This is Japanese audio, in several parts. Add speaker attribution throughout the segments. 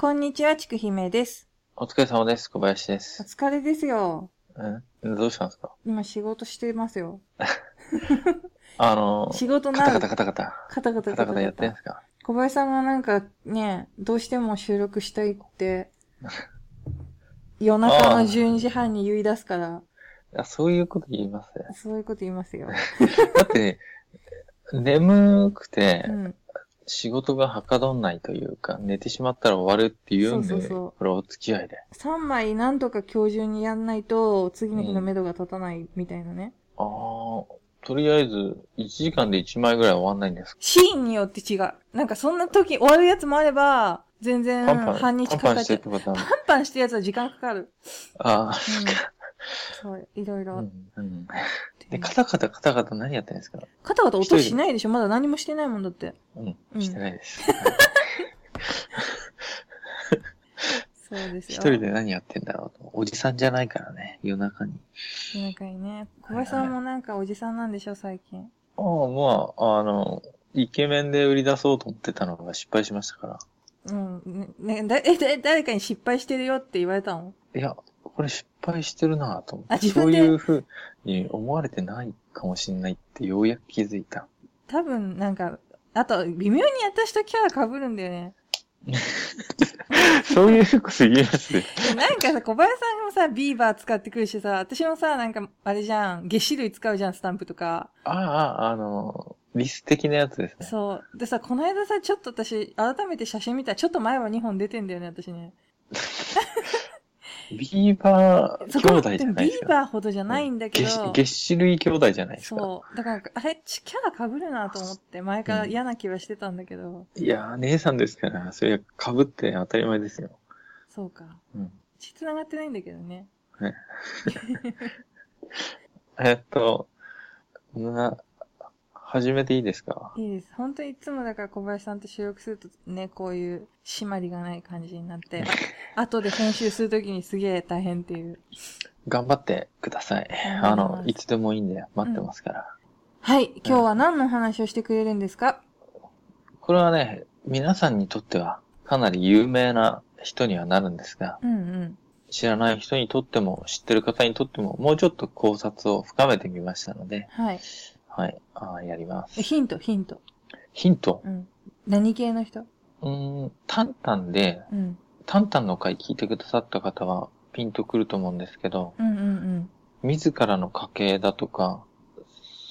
Speaker 1: こんにちは、ちくひめです。
Speaker 2: お疲れ様です。小林で
Speaker 1: お
Speaker 2: す。
Speaker 1: 疲れですよ。
Speaker 2: うんどうしたんですか？
Speaker 1: 今仕事してますよ。
Speaker 2: あの、
Speaker 1: 仕事
Speaker 2: カタ
Speaker 1: なん
Speaker 2: カタカタカタ。
Speaker 1: カタカタ
Speaker 2: カタカタやってんすか？
Speaker 1: 小林さんがなんかね、どうしても収録したいって、夜中の12時半に言い出すから、
Speaker 2: いや、そういうこと言いますね。
Speaker 1: そういうこと言いますよ。
Speaker 2: だって、眠くて
Speaker 1: う、ん。
Speaker 2: 仕事がはかどんないというか、寝てしまったら終わるっていうんで、
Speaker 1: そうそうそう
Speaker 2: これお付き合いで。
Speaker 1: 3枚なんとか今日中にやんないと、次の日の目処が立たないみたいなね。
Speaker 2: ああ、とりあえず、1時間で1枚ぐらい終わんないんですか？
Speaker 1: シーンによって違う。なんかそんな時終わるやつもあれば、全然
Speaker 2: パンパン、
Speaker 1: 半日
Speaker 2: パンパンして
Speaker 1: かかっ
Speaker 2: てこと
Speaker 1: ンパンしてるやつは時間かかる。
Speaker 2: ああ、
Speaker 1: うん。そう、いろいろ。
Speaker 2: うん、うん。で、カタカタカタカタ何やってんですか？
Speaker 1: カタカタ音しないでしょ？まだ何もしてないもんだって。
Speaker 2: うん
Speaker 1: う、ん
Speaker 2: してないです。
Speaker 1: そうですよ。
Speaker 2: 一人で何やってんだろうと。おじさんじゃないからね、夜中に。
Speaker 1: 夜中にね。小林さんもなんかおじさんなんでしょ最近？
Speaker 2: ああ、まあ、あの、イケメンで売り出そうと思ってたのが失敗しましたから。
Speaker 1: うん。ね、ねだ、え、だ、誰かに失敗してるよって言われたの？
Speaker 2: いや、これ失敗してるなと思って。そういう風に思われてないかもしれないってようやく気づいた。
Speaker 1: 多分なんか、あと、微妙に私とキャラ被るんだよね。
Speaker 2: そういうこと言いますね。
Speaker 1: でなんかさ、小林さんもさ、ビーバー使ってくるしさ、私もさ、なんか、あれじゃん、月種類使うじゃん、スタンプとか。
Speaker 2: ああ、あの、リス的なやつですね。
Speaker 1: そう。でさ、この間さ、ちょっと私、改めて写真見たら、ちょっと前は2本出てんだよね、私ね。
Speaker 2: ビーバー兄弟じゃないですか。
Speaker 1: ビーバーほどじゃないんだけど、
Speaker 2: 月種類兄弟じゃないですか。
Speaker 1: そう。だから、あれ、キャラ被るなと思って、前から嫌な気はしてたんだけど、
Speaker 2: いやー、姉さんですから、それ被って当たり前ですよ。
Speaker 1: そうか。
Speaker 2: うん。
Speaker 1: 血繋がってないんだけどね。
Speaker 2: えっと、な、始めていいですか？
Speaker 1: いいです。本当にいつもだから小林さんと収録するとね、こういう締まりがない感じになって、あ 後で編集するときにすげえ大変っていう。
Speaker 2: 頑張ってください。あの、いつでもいいんで待ってますから。
Speaker 1: はい、今日は何の話をしてくれるんですか？
Speaker 2: これはね、皆さんにとってはかなり有名な人にはなるんですが、
Speaker 1: うんうん。
Speaker 2: 知らない人にとっても、知ってる方にとっても、もうちょっと考察を深めてみましたので、
Speaker 1: はい。
Speaker 2: はい、あーやります。
Speaker 1: ヒント、ヒント。
Speaker 2: ヒント？
Speaker 1: うん。何系の人？
Speaker 2: うーん、タンタンで、
Speaker 1: うん。
Speaker 2: タンタンの回聞いてくださった方はピンとくると思うんですけど、
Speaker 1: うんうんうん。
Speaker 2: 自らの家系だとか、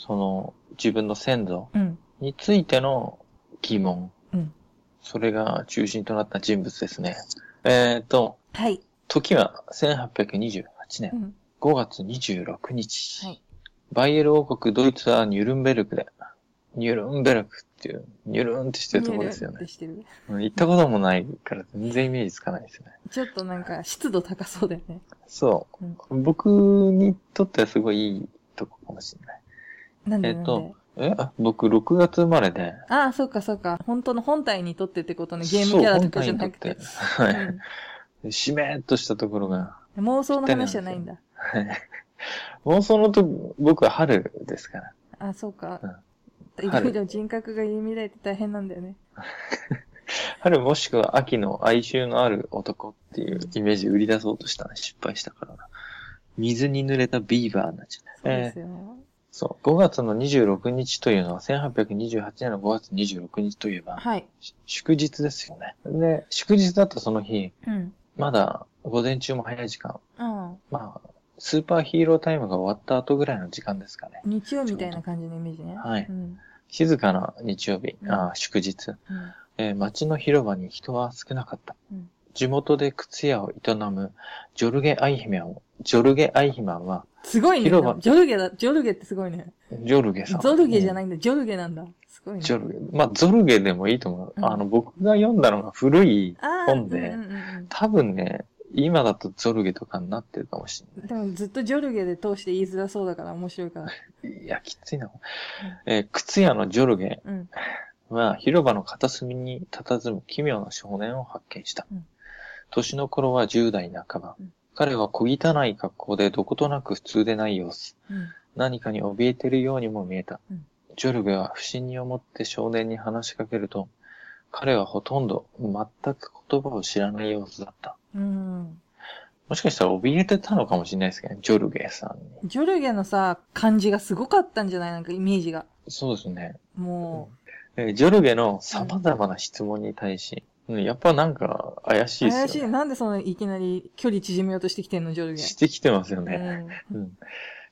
Speaker 2: その自分の先祖
Speaker 1: うん。
Speaker 2: についての疑問。
Speaker 1: うん
Speaker 2: それが中心となった人物ですね。えっ、と、
Speaker 1: はい。
Speaker 2: 時は1828
Speaker 1: う
Speaker 2: 年
Speaker 1: ん。
Speaker 2: 5月26日。
Speaker 1: はい。
Speaker 2: バイエル王国ドイツはニュルンベルクで、ニュルンベルクっていう、ニュルンってしてるところですよね。
Speaker 1: してる
Speaker 2: うん行ったこともないから全然イメージつかないですね。
Speaker 1: ちょっとなんか湿度高そうだよね。
Speaker 2: そう。僕にとってはすごいいいとこかもしれない。
Speaker 1: なんで
Speaker 2: えっとえ？あ僕6月生まれで、
Speaker 1: ああ、そうかそうか。本当の本体にとってってことね。ゲームキャラとかじゃなくて。
Speaker 2: てはい。しめーっとしたところが、
Speaker 1: うん妄想の話じゃないんだ。
Speaker 2: はい妄想のと僕は春ですから。
Speaker 1: あ、そうか。
Speaker 2: うん
Speaker 1: いろいろ人格が入り乱れて大変なんだよね。
Speaker 2: 春もしくは秋の哀愁のある男っていうイメージ売り出そうとしたら失敗したからな。水に濡れたビーバーになっちゃった。
Speaker 1: そうです
Speaker 2: えー
Speaker 1: よ。
Speaker 2: そう。5月の26日というのは1828年の5月26日といえば、
Speaker 1: はい。
Speaker 2: し祝日ですよね。で、祝日だとその日、
Speaker 1: うん。
Speaker 2: まだ午前中も早い時間。
Speaker 1: ああ。
Speaker 2: まあ、スーパーヒーロータイムが終わった後ぐらいの時間ですかね。
Speaker 1: 日曜みたいな感じのイメージね。
Speaker 2: はい
Speaker 1: うん。
Speaker 2: 静かな日曜日、
Speaker 1: うん
Speaker 2: あ祝日、
Speaker 1: うん。
Speaker 2: えー街の広場に人は少なかった。
Speaker 1: うん
Speaker 2: 地元で靴屋を営むジョルゲ・アイヒマンを、ジョルゲ・アイヒマンは、
Speaker 1: すごいね。
Speaker 2: 広場
Speaker 1: ジョルゲだ。ジョルゲってすごいね。
Speaker 2: ジョルゲさん。
Speaker 1: ゾルゲじゃ
Speaker 2: い。
Speaker 1: ないんだ。ジョルゲなんだ。すごいね。
Speaker 2: ジョルゲ。まあ、ゾルゲでもいいと思う。
Speaker 1: うん
Speaker 2: あの、僕が読んだのが古い。本で
Speaker 1: うんうんうん
Speaker 2: 多分ね、今だとゾルゲとかになってるかもしれない。
Speaker 1: でもずっとジョルゲで通して言いづらそうだから面白いから。
Speaker 2: いや、きついな。えー靴屋のジョルゲ
Speaker 1: うん。
Speaker 2: は広場の片隅に佇む奇妙な少年を発見した。
Speaker 1: うん
Speaker 2: 年の頃は10代半ば。
Speaker 1: うん
Speaker 2: 彼は小汚い格好でどことなく普通でない様子。
Speaker 1: うん。
Speaker 2: 何かに怯えているようにも見えた。
Speaker 1: うん
Speaker 2: ジョルゲは不審に思って少年に話しかけると、彼はほとんど全く言葉を知らない様子だった。
Speaker 1: うん。
Speaker 2: もしかしたら怯えてたのかもしれないですけどね、ジョルゲさんに。
Speaker 1: ジョルゲのさ、感じがすごかったんじゃない？なんかイメージが。
Speaker 2: そうですね。
Speaker 1: も
Speaker 2: えージョルゲの様々な質問に対し、うんやっぱなんか怪し
Speaker 1: う、
Speaker 2: いですよ、ね。
Speaker 1: 怪しい。なんでそのいきなり距離縮めようとしてきてんの、ジョルゲ。
Speaker 2: してきてますよね。うん。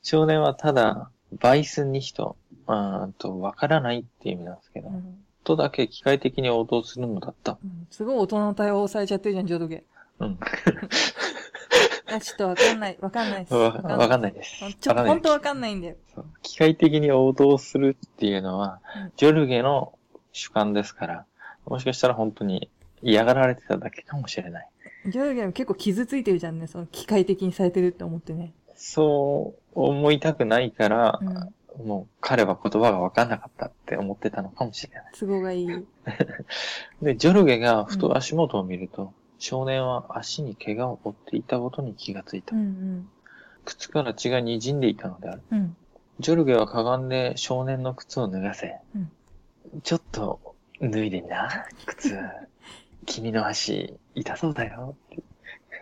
Speaker 2: 少年はただ、バイスニヒト、あーと、わからないっていう意味なんですけど、
Speaker 1: うんうん
Speaker 2: とだけ機械的に応答するのだった。
Speaker 1: うんすごい大人の対応をされちゃってるじゃん、ジョルゲ。
Speaker 2: うん。
Speaker 1: あ、ちょっとわかんない、わかんないです。
Speaker 2: わわかん
Speaker 1: ない。
Speaker 2: です。
Speaker 1: ちょっと本当わかんないんだよ。
Speaker 2: 機械的に応答するっていうのは
Speaker 1: うん、
Speaker 2: ジョルゲの主観ですから、もしかしたら本当に嫌がられてただけかもしれない。
Speaker 1: ジョルゲも結構傷ついてるじゃんね、その機械的にされてるって思ってね。
Speaker 2: そう思いたくないから、
Speaker 1: うん。
Speaker 2: もう彼は言葉がわかんなかったって思ってたのかもしれない。
Speaker 1: 都合がいい。
Speaker 2: で、ジョルゲがふと足元を見ると、少年は足に怪我を負っていたことに気がついた
Speaker 1: う。ん
Speaker 2: 靴から血が滲んでいたのである。
Speaker 1: うん。うん。
Speaker 2: ジョルゲはかがんで少年の靴を脱がせ、
Speaker 1: うん
Speaker 2: ちょっと脱いでみな、靴。君の足、痛そうだよ。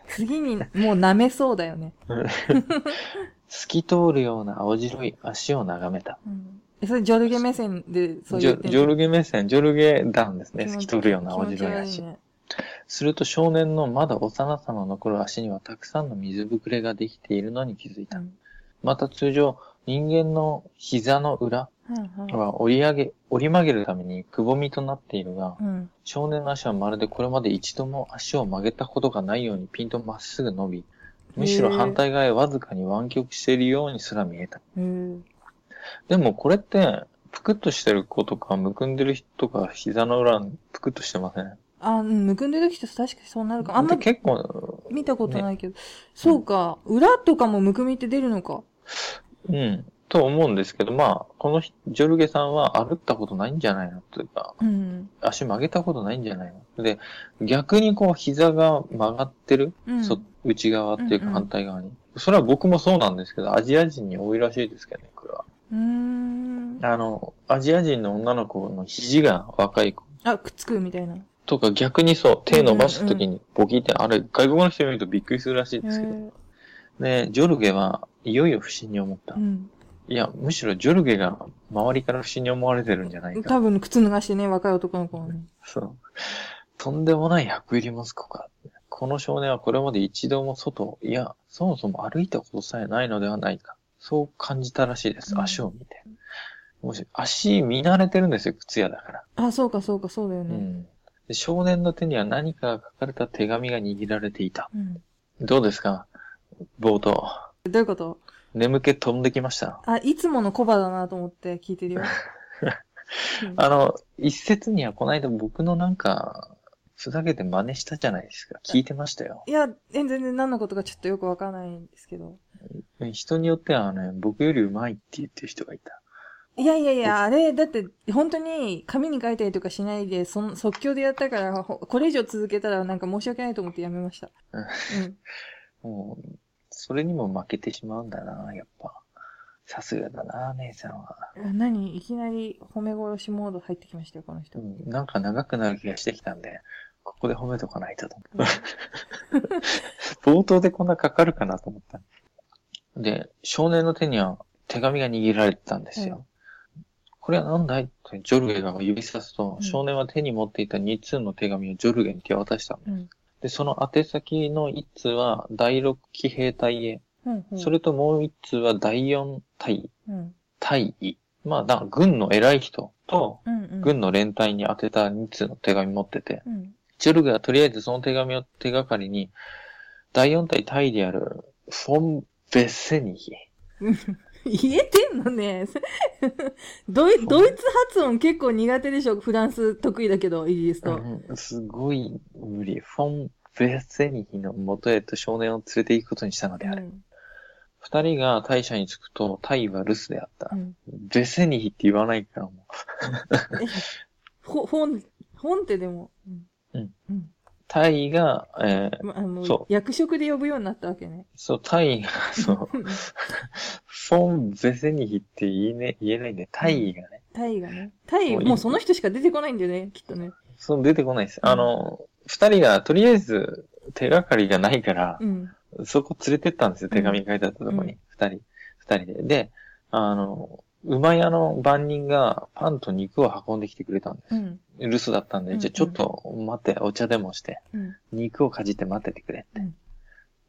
Speaker 1: 次に、もう舐めそうだよね。
Speaker 2: 透き通るような青白い足を眺めた。
Speaker 1: うん。え、それジョルゲ目線でそう
Speaker 2: ジ
Speaker 1: 言ってんの
Speaker 2: ョジョルゲ目線、ジョルゲ弾ですね。透き通るような青白い足。
Speaker 1: 悪いね。
Speaker 2: すると少年のまだ幼さの残る足にはたくさんの水ぶくれができているのに気づいた。
Speaker 1: うん。
Speaker 2: また通常、人間の膝の裏は折り上げ、折り曲げるためにくぼみとなっているが、
Speaker 1: うん。
Speaker 2: 少年の足はまるでこれまで一度も足を曲げたことがないようにピンとまっすぐ伸び、むしろ反対側へわずかに湾曲しているようにすら見えた。でもこれって、ぷくっとしてる子とか、むくんでる人とか、膝の裏ぷくっとしてません？
Speaker 1: あ、うん、むくんでる時と確かにそうなるか。あんま
Speaker 2: で結構、
Speaker 1: 見たことないけど。そうか。裏とかもむくみって出るのか。
Speaker 2: うん、と思うんですけど、まあ、この人ジョルゲさんは歩ったことないんじゃないのというか、
Speaker 1: うん。
Speaker 2: 足曲げたことないんじゃないので、逆にこう膝が曲がってる、
Speaker 1: うん。
Speaker 2: そ内側っていうか
Speaker 1: うんうん
Speaker 2: 反対側に。それは僕もそうなんですけど、アジア人に多いらしいですけどね、これは。
Speaker 1: うーん。
Speaker 2: あの、アジア人の女の子の肘が若い子
Speaker 1: あ、くっつくみたいな。
Speaker 2: とか逆にそう、手伸ばすときにボキって、あれ、外国の人見るとびっくりするらしい
Speaker 1: へ
Speaker 2: ですけど。
Speaker 1: ー
Speaker 2: で、ジョルゲはいよいよ不審に思った
Speaker 1: う。ん。
Speaker 2: いや、むしろジョルゲが周りから不審に思われてるんじゃないか。
Speaker 1: 多分靴脱がしてね、若い男の子はね。
Speaker 2: そう。とんでもない百入り息子か。この少年はこれまで一度も外、いや、そもそも歩いたことさえないのではないか。そう感じたらしいです。
Speaker 1: うん
Speaker 2: 足を見て。もし、足見慣れてるんですよ、靴屋だから。
Speaker 1: あ、そうか、そうか、そうだよね。
Speaker 2: うん。で少年の手には何かが書かれた手紙が握られていた。
Speaker 1: うん。
Speaker 2: どうですか？冒頭。
Speaker 1: どういうこと？
Speaker 2: 眠気飛んできました。
Speaker 1: あ、いつものコバだなと思って聞いてるよ。う ん
Speaker 2: あの、一説にはこの間僕のなんか、ふざけて真似したじゃないですか。聞いてましたよ。
Speaker 1: いや、え全然何のことかちょっとよくわからないんですけど。
Speaker 2: 人によってはね、僕より上手いって言ってる人がいた。
Speaker 1: いやいやいや、あれ、だって、本当に紙に書いたりとかしないで、その即興でやったから、ほこれ以上続けたらなんか申し訳ないと思ってやめました。うん。
Speaker 2: もう、それにも負けてしまうんだな、やっぱ。さすがだな、姉さんは。
Speaker 1: 何？いきなり褒め殺しモード入ってきましたよ、この人。
Speaker 2: うん、なんか長くなる気がしてきたんで、ここで褒めとかないとと。冒頭でこんなかかるかなと思った。で、少年の手には手紙が握られてたんですよ。これは何だいってジョルゲが指さすと、
Speaker 1: うん
Speaker 2: 少年は手に持っていた2通の手紙をジョルゲに手渡したの。
Speaker 1: うん。
Speaker 2: で、その宛先の1通は第6騎兵隊へ、
Speaker 1: うん、うん。
Speaker 2: それともう1通は第4隊、
Speaker 1: うん。
Speaker 2: 隊尉。まあ、だ軍の偉い人と。軍の連隊に宛てた2通の手紙持ってて、
Speaker 1: うん。
Speaker 2: チェルゲはとりあえずその手紙を手がかりに、第4隊タイである、フォン・ベッセニヒ。
Speaker 1: 言えてんのね。ドイドイツ発音結構苦手でしょ？フランス得意だけど、イギリスと。
Speaker 2: うんすごい無理。フォン・ベッセニヒの元へと少年を連れて行くことにしたのである。
Speaker 1: うん
Speaker 2: 二、人が大社に着くと、タイは留守であった。
Speaker 1: うん
Speaker 2: ベッセニヒって言わないからも
Speaker 1: えほ、本、本ってでも。うん。
Speaker 2: うん。
Speaker 1: うん。
Speaker 2: タイが、えー、
Speaker 1: まあの
Speaker 2: そう
Speaker 1: 役職で呼ぶようになったわけね。
Speaker 2: そう、タイが、そう、フォン・ベッセニヒって言え,、ね、言えないんで、タイがね、
Speaker 1: タイがね。タイ、
Speaker 2: もういい
Speaker 1: もうその人しか出てこないんだよね、きっとね。
Speaker 2: そう出てこないです。
Speaker 1: うん
Speaker 2: あの、二人がとりあえず手がかりがないから、
Speaker 1: うん。
Speaker 2: そこ連れてったんですよ、手紙書いてあったとこ
Speaker 1: う
Speaker 2: に。二、人、二人で。で、あの、馬屋の番人がパンと肉を運んできてくれたんです。
Speaker 1: うん。
Speaker 2: 留守だったんで、
Speaker 1: うん
Speaker 2: じゃあちょっと待って、お茶でもして、
Speaker 1: うん。
Speaker 2: 肉をかじって待っててくれって。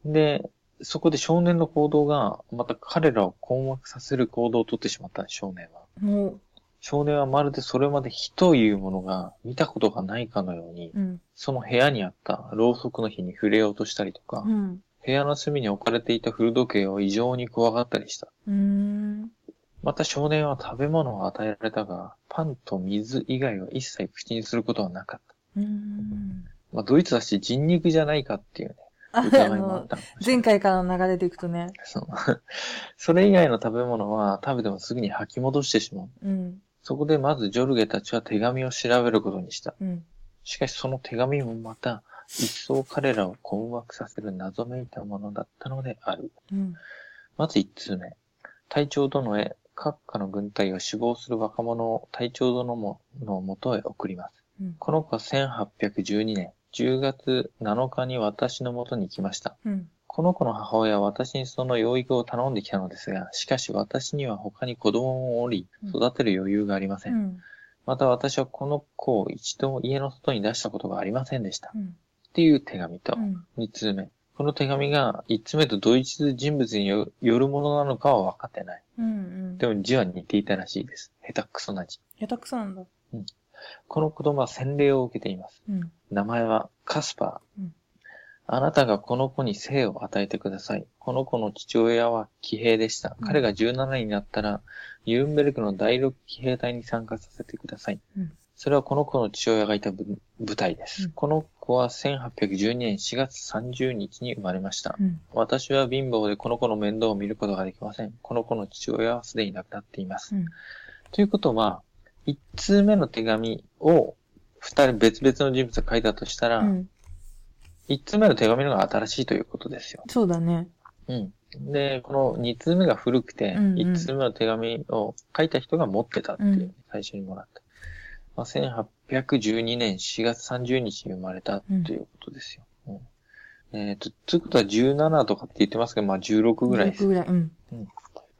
Speaker 2: で、そこで少年の行動が、また彼らを困惑させる行動をとってしまった少年は。少年はまるでそれまで火というものが見たことがないかのように、
Speaker 1: うん。
Speaker 2: その部屋にあったろうそくの火に触れようとしたりとか、
Speaker 1: うん。
Speaker 2: 部屋の隅に置かれていた古時計を異常に怖がったりした。また少年は食べ物を与えられたが、パンと水以外は一切口にすることはなかった。
Speaker 1: うーん。
Speaker 2: まあ、ドイツだし人肉じゃないかっていうね、疑いもあっ
Speaker 1: の、
Speaker 2: た
Speaker 1: 前回からの流れでいくとね。
Speaker 2: そう。それ以外の食べ物は食べてもすぐに吐き戻してしまう。
Speaker 1: うん。
Speaker 2: そこでまずジョルゲたちは手紙を調べることにした。
Speaker 1: うん。
Speaker 2: しかしその手紙もまた、一層彼らを困惑させる謎めいたものだったのである。
Speaker 1: うん。
Speaker 2: まず一通目。隊長殿へ、各下の軍隊が死亡する若者を隊長殿もの元へ送ります。
Speaker 1: うん。
Speaker 2: この子は1812年10月7日に私の元に来ました。
Speaker 1: うん。
Speaker 2: この子の母親は私にその養育を頼んできたのですが、しかし私には他に子供をおり、育てる余裕がありません。
Speaker 1: うん。
Speaker 2: また私はこの子を一度も家の外に出したことがありませんでした。っ
Speaker 1: うん。
Speaker 2: ていう手紙と
Speaker 1: う、ん。
Speaker 2: 二通目。この手紙が一つ目と同一人物によよるものなのかは分かってない。
Speaker 1: うん。
Speaker 2: でも字は似ていたらしいです。下手くそな字。
Speaker 1: 下手くそなんだ。
Speaker 2: この子供は洗礼を受けています。
Speaker 1: うん。
Speaker 2: 名前はカスパー。
Speaker 1: うん
Speaker 2: あなたがこの子に生を与えてください。この子の父親は騎兵でした。
Speaker 1: うん
Speaker 2: 彼が17になったら、ユルンベルクの第6騎兵隊に参加させてください。
Speaker 1: うん
Speaker 2: それはこの子の父親がいた部部隊です。
Speaker 1: うん
Speaker 2: この子は1812年4月30日に生まれました。
Speaker 1: うん。
Speaker 2: 私は貧乏でこの子の面倒を見ることができません。この子の父親はすでに亡くなっています。
Speaker 1: うん。
Speaker 2: ということは、一通目の手紙を二人別々の人物が書いたとしたら、
Speaker 1: うん。
Speaker 2: 一通目の手紙の方が新しいということですよ。
Speaker 1: そうだね。
Speaker 2: うん。で、この二通目が古くて
Speaker 1: うんう、ん
Speaker 2: 一、通目の手紙を書いた人が持ってたっていう、
Speaker 1: うん
Speaker 2: 最初にもらった。まあ、1812年4月30日に生まれたということですよ。うんえっ、と、ということは17とかって言ってますけど、まあ16ぐらいです
Speaker 1: 16。ぐらい。うん。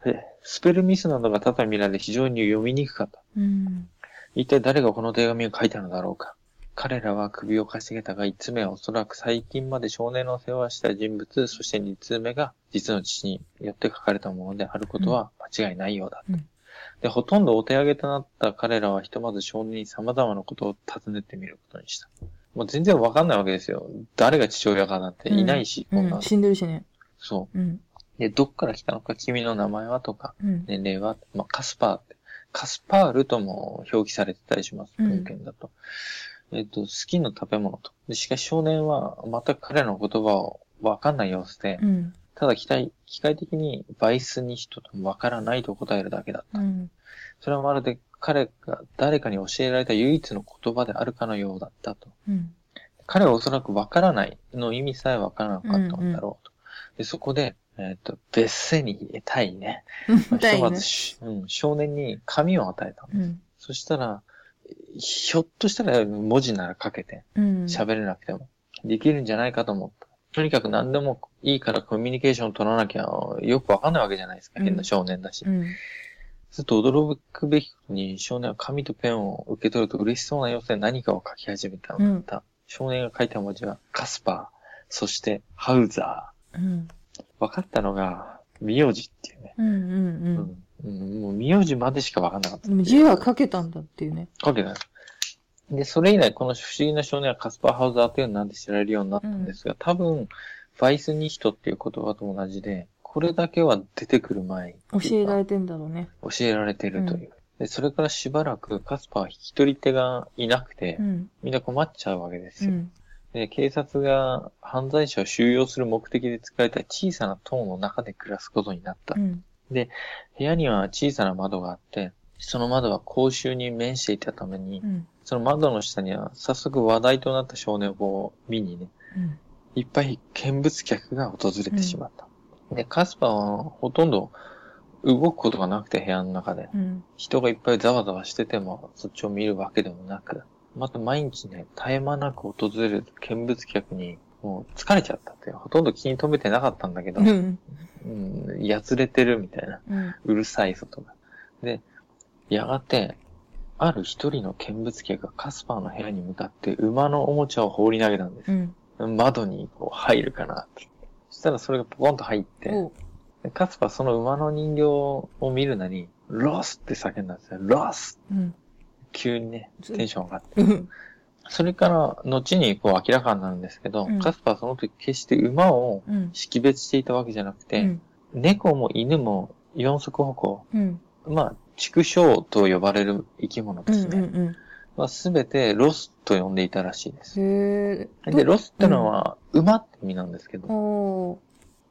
Speaker 2: でスペルミスなどが多々見られ非常に読みにくかった。
Speaker 1: うん。
Speaker 2: 一体誰がこの手紙を書いたのだろうか。彼らは首をかしげたが、一つ目はおそらく最近まで少年の世話をした人物、そして二つ目が実の父によって書かれたものであることは間違いないようだ。
Speaker 1: うん
Speaker 2: で、ほとんどお手上げとなった彼らはひとまず少年に様々なことを尋ねてみることにした。もう全然わかんないわけですよ。誰が父親かなんていないし、こんなの
Speaker 1: うん。死んでるしね。
Speaker 2: そ
Speaker 1: うん。
Speaker 2: う。で、どっから来たのか、君の名前はとか、
Speaker 1: うん。
Speaker 2: 年齢は、まあ、カスパーって、カスパールとも表記されてたりします、
Speaker 1: うん
Speaker 2: 文献だと。えっ、と、好きな食べ物と。でしかし少年は全く彼の言葉をわかんない様子で、
Speaker 1: うん。
Speaker 2: ただ機械機械的にバイスニヒトともわからないと答えるだけだった。
Speaker 1: うん。
Speaker 2: それはまるで彼が誰かに教えられた唯一の言葉であるかのようだったと。
Speaker 1: うん。
Speaker 2: 彼はおそらくわからないの意味さえわからなかったんだろうと。で、そこで、えっ、と、別世に入れたいね。まあひとまず、しうん、少年に紙を与えたの。
Speaker 1: うん。
Speaker 2: そしたら、ひょっとしたら文字なら書けて、
Speaker 1: うん。
Speaker 2: 喋れなくても、できるんじゃないかと思った。とにかく何でもいいからコミュニケーション取らなきゃよくわかんないわけじゃないですか。
Speaker 1: うん
Speaker 2: 変な少年だし。
Speaker 1: うん。
Speaker 2: ずっと驚くべきことに少年は紙とペンを受け取ると嬉しそうな様子で何かを書き始めたのだった。少年が書いた文字はカスパー、そしてハウザ
Speaker 1: うん。
Speaker 2: ー。分かったのが、名字っていうね。
Speaker 1: うん。うん。
Speaker 2: う
Speaker 1: うん。
Speaker 2: ん。うん、もう名字までしか分かんなかった。
Speaker 1: でも字は書けたんだっていうね。
Speaker 2: 書けた。で、それ以来、この不思議な少年はカスパーハウザーという名で知られるようになったんですが、多分、ファイスニヒトっていう言葉と同じで、これだけは出てくる前に
Speaker 1: 教えられてんだろうね。
Speaker 2: 教えられてるという。で、それからしばらくカスパーは引き取り手がいなくて
Speaker 1: う、ん。
Speaker 2: みんな困っちゃうわけですよ。
Speaker 1: うん。
Speaker 2: で、警察が犯罪者を収容する目的で作られた小さな塔の中で暮らすことになった
Speaker 1: う。ん。
Speaker 2: 部屋には小さな窓があって、その窓は公衆に面していたために
Speaker 1: う、ん。そ
Speaker 2: その窓の下には早速話題となった少年を見にね、
Speaker 1: うん。
Speaker 2: いっぱい見物客が訪れてしまった。で、カスパーはほとんど動くことがなくて部屋の中で、
Speaker 1: うん。
Speaker 2: 人がいっぱいざわざわしててもそっちを見るわけでもなく、また毎日ね、絶え間なく訪れる見物客に、もう疲れちゃったって。ほとんど気に留めてなかったんだけど、
Speaker 1: うん。
Speaker 2: うん、やつれてるみたいな。
Speaker 1: うん。
Speaker 2: うるさい外が。で、やがて、ある一人の見物客がカスパーの部屋に向かって馬のおもちゃを放り投げたんです。
Speaker 1: うん。
Speaker 2: 窓にこう入るかなって。そしたらそれがポコンと入って、カスパーその馬の人形を見るなり、 Rossって叫んだんですよ。 Ross
Speaker 1: うん。
Speaker 2: 急にね、
Speaker 1: ず
Speaker 2: テンション上がって。
Speaker 1: うん。
Speaker 2: それから、後にこう明らかになるんですけど、
Speaker 1: うん
Speaker 2: カスパその時決して馬を
Speaker 1: うん。
Speaker 2: 識別していたわけじゃなくて、
Speaker 1: うん。
Speaker 2: 猫も犬も四足歩行、
Speaker 1: うん。
Speaker 2: まあ、畜生と呼ばれる生き物
Speaker 1: うん。
Speaker 2: ですね。
Speaker 1: うん。
Speaker 2: まあ、すべて Rossと呼んでいたらしいです。
Speaker 1: へえ。
Speaker 2: で、 Rossってのは、馬って意味なんですけど、
Speaker 1: おー